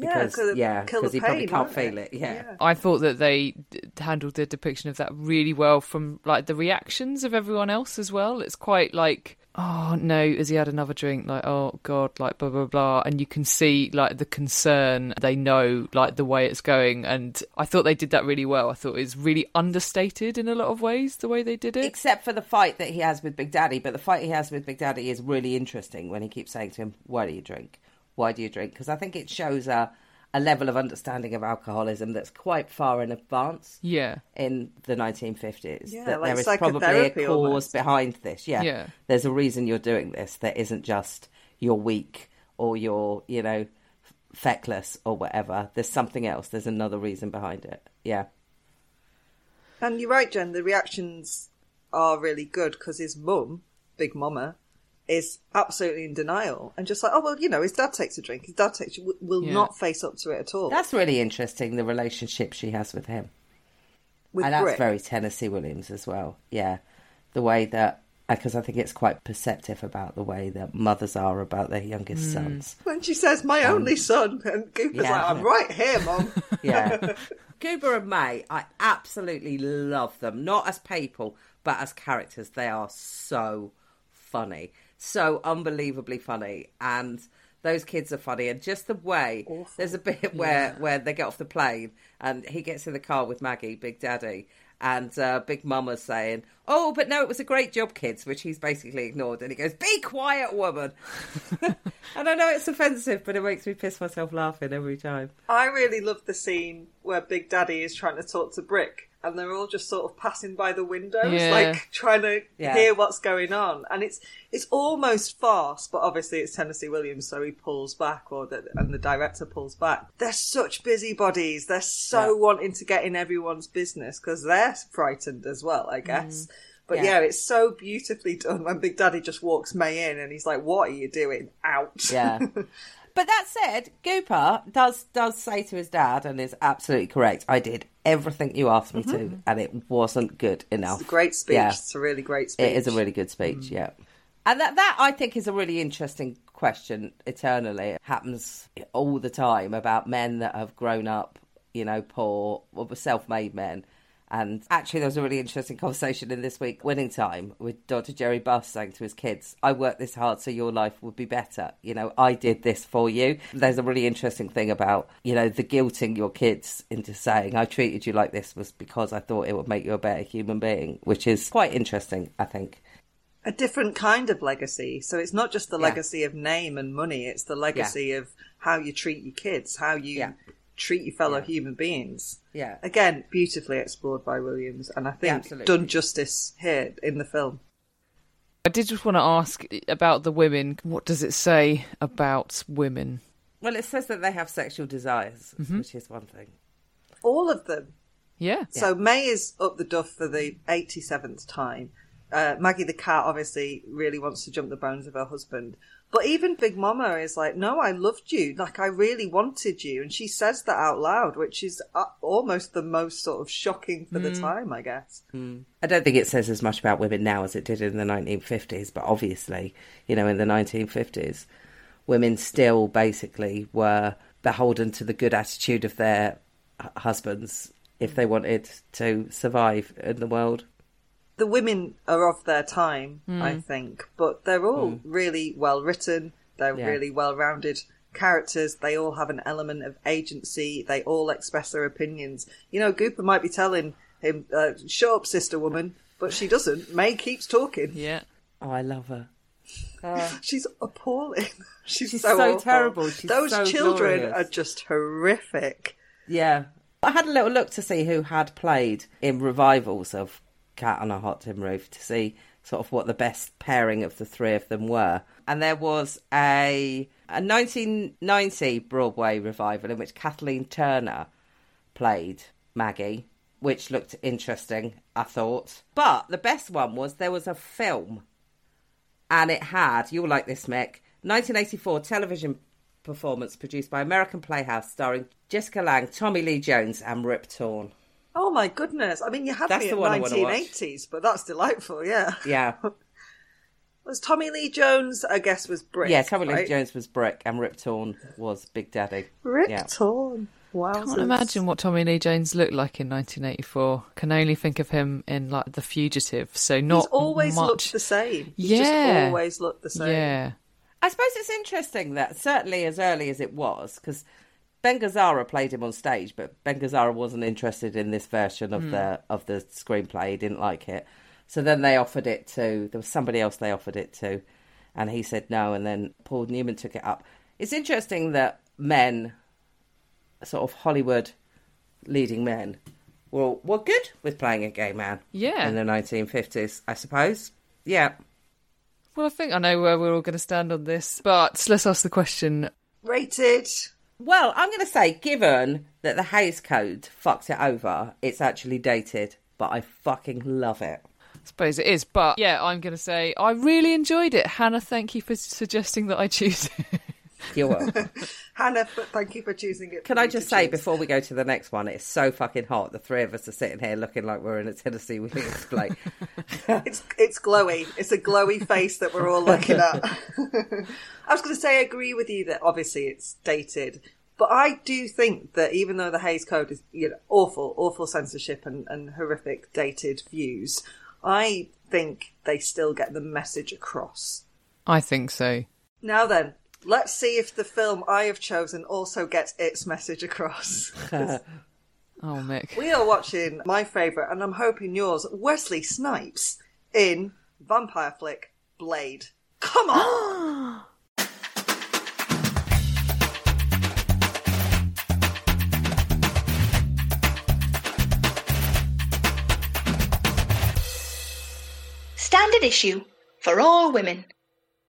C- Yeah, Because 'cause it yeah, kill because he probably can't won't feel it? it. Yeah. I thought that they d- handled the depiction of that really well from like the reactions of everyone else as well. It's quite like, oh no, has he had another drink? Like, oh god, like blah blah blah, and you can see like the concern. They know like the way it's going, and I thought they did that really well. I thought it was really understated in a lot of ways the way they did it. Except for the fight that he has with Big Daddy, but the fight he has with Big Daddy is really interesting when he keeps saying to him, "Why do you drink? Why do you drink?" Because I think it shows a a level of understanding of alcoholism that's quite far in advance. Yeah. in the 1950s Yeah, that like there is probably a cause almost. behind this yeah. Yeah. there's a reason you're doing this that isn't just you're weak or you're you know feckless or whatever there's something else there's another reason behind it yeah And you're right, Jen. The reactions are really good because his mum, Big Mama, is absolutely in denial and just like, oh well, you know, his dad takes a drink. His dad takes will- will Yeah. not face up to it at all. that's really interesting the relationship she has with him With and that's very tennessee williams as well yeah the way that because i think it's quite perceptive about the way that mothers are about their youngest mm. sons when she says, "My um, only son," and Gooper's yeah. like, "I'm right here, mum." Yeah. Gooper and Mae, I absolutely love them. Not as people, but as characters. They are so funny. So unbelievably funny. And those kids are funny. And just the way there's a bit where, where they get off the plane and he gets in the car with Maggie, Big Daddy. And uh, Big Mama's saying, "Oh, but no, it was a great job, kids," which he's basically ignored. And he goes, "Be quiet, woman." and I know it's offensive, but it makes me piss myself laughing every time. I really love the scene where Big Daddy is trying to talk to Brick, and they're all just sort of passing by the windows, Yeah. like trying to Yeah. hear what's going on. And it's it's almost farce, but obviously it's Tennessee Williams, so he pulls back, or the, and the director pulls back. They're such busybodies. They're so Yeah. wanting to get in everyone's business because they're frightened as well, I guess. But Mm. Yeah. yeah. it's so beautifully done when Big Daddy just walks Mae in and he's like, "What are you doing? Out!" Yeah. But that said, Gooper does does say to his dad, and is absolutely correct. I did everything you asked me to, mm-hmm. and it wasn't good enough. It's a great speech. Yeah. It's a really great speech. It is a really good speech, mm. yeah. And that, that I think is a really interesting question. Eternally, it happens all the time about men that have grown up, you know, poor, or self-made men. And actually, there was a really interesting conversation in this week, Winning Time, with Dr. Jerry Buss saying to his kids, I worked this hard so your life would be better. You know, I did this for you. There's a really interesting thing about, you know, the guilting your kids into saying, I treated you like this was because I thought it would make you a better human being, which is quite interesting, I think. a different kind of legacy. So it's not just the Yeah. legacy of name and money, it's the legacy of how you treat your kids, how you Yeah. Treat your fellow Yeah. human beings. Yeah. Again, beautifully explored by Williams, and I think absolutely. done justice here in the film. I did just want to ask about the women. What does it say about women? Well, it says that they have sexual desires, which is one thing. All of them. Yeah. So Mae is up the duff for the 87th time. Uh, Maggie the cat obviously really wants to jump the bones of her husband. But even Big Mama is like, no, I loved you. Like, I really wanted you. And she says that out loud, which is uh, almost the most sort of shocking for the time, I guess. I don't think it says as much about women now as it did in the 1950s, but obviously, you know, in the 1950s, women still basically were beholden to the good attitude of their husbands if they wanted to survive in the world. The women are of their time, hmm. I think, but they're all hmm. really well written. They're Yeah. really well rounded characters. They all have an element of agency. They all express their opinions. You know, Gooper might be telling him, uh, "Shut up, sister woman," but she doesn't. Mae keeps talking. Yeah. Oh, I love her. Ah. She's appalling. She's, She's so, so terrible. She's Those so children glorious. are just horrific. Yeah. I had a little look to see who had played in revivals of Cat on a Hot Tin Roof to see sort of what the best pairing of the three of them were. And there was a, a 1990 Broadway revival in which Kathleen Turner played Maggie, which looked interesting, I thought. But the best one was there was a film and it had, you'll like this, Mick, 1984 television performance produced by American Playhouse starring Jessica Lange, Tommy Lee Jones, and Rip Torn. Oh my goodness! I mean, you had That's me the at one I wanna watch. 1980s, but that's delightful. Yeah. Yeah. Was Tommy Lee Jones? I guess was Brick. yeah, Tommy Lee? Jones was Brick and Rip Torn was Big Daddy. Rip Yeah. Torn. Wow. I can't imagine what Tommy Lee Jones looked like in 1984. Can only think of him in like The Fugitive. So not He's always much. looked the same. He's just Yeah. always looked the same. Yeah. I suppose it's interesting that certainly as early as it was, because Ben Gazzara played him on stage, but Ben Gazzara wasn't interested in this version of hmm. the of the screenplay. He didn't like it, so then they offered it to there was somebody else they offered it to, and he said no, and then Paul Newman took it up. It's interesting that men, sort of Hollywood leading men, were were good with playing a gay man. Yeah. in the 1950s, I suppose. Yeah. Well, I think I know where we're all going to stand on this, but let's ask the question. Rated. Well, I'm going to say, given that the Hays Code fucked it over, it's actually dated, but I fucking love it. I suppose it is, but yeah, I'm going to say I really enjoyed it. Hannah, thank you for suggesting that I choose it. You're welcome. Hannah, thank you for choosing it. Can I just say, choose. before we go to the next one, it's so fucking hot. The three of us are sitting here looking like we're in a Tennessee Williams play. It's it's glowy. It's a glowy face that we're all looking at. I was going to say I agree with you that obviously it's dated, but I do think that even though the Hays Code is you know awful, awful censorship and, and horrific dated views, I think they still get the message across. I think so. Now then, let's see if the film I have chosen also gets its message across. Oh, Mick. We are watching my favourite, and I'm hoping yours, Wesley Snipes, in vampire flick Blade. Come on! Standard issue for all women.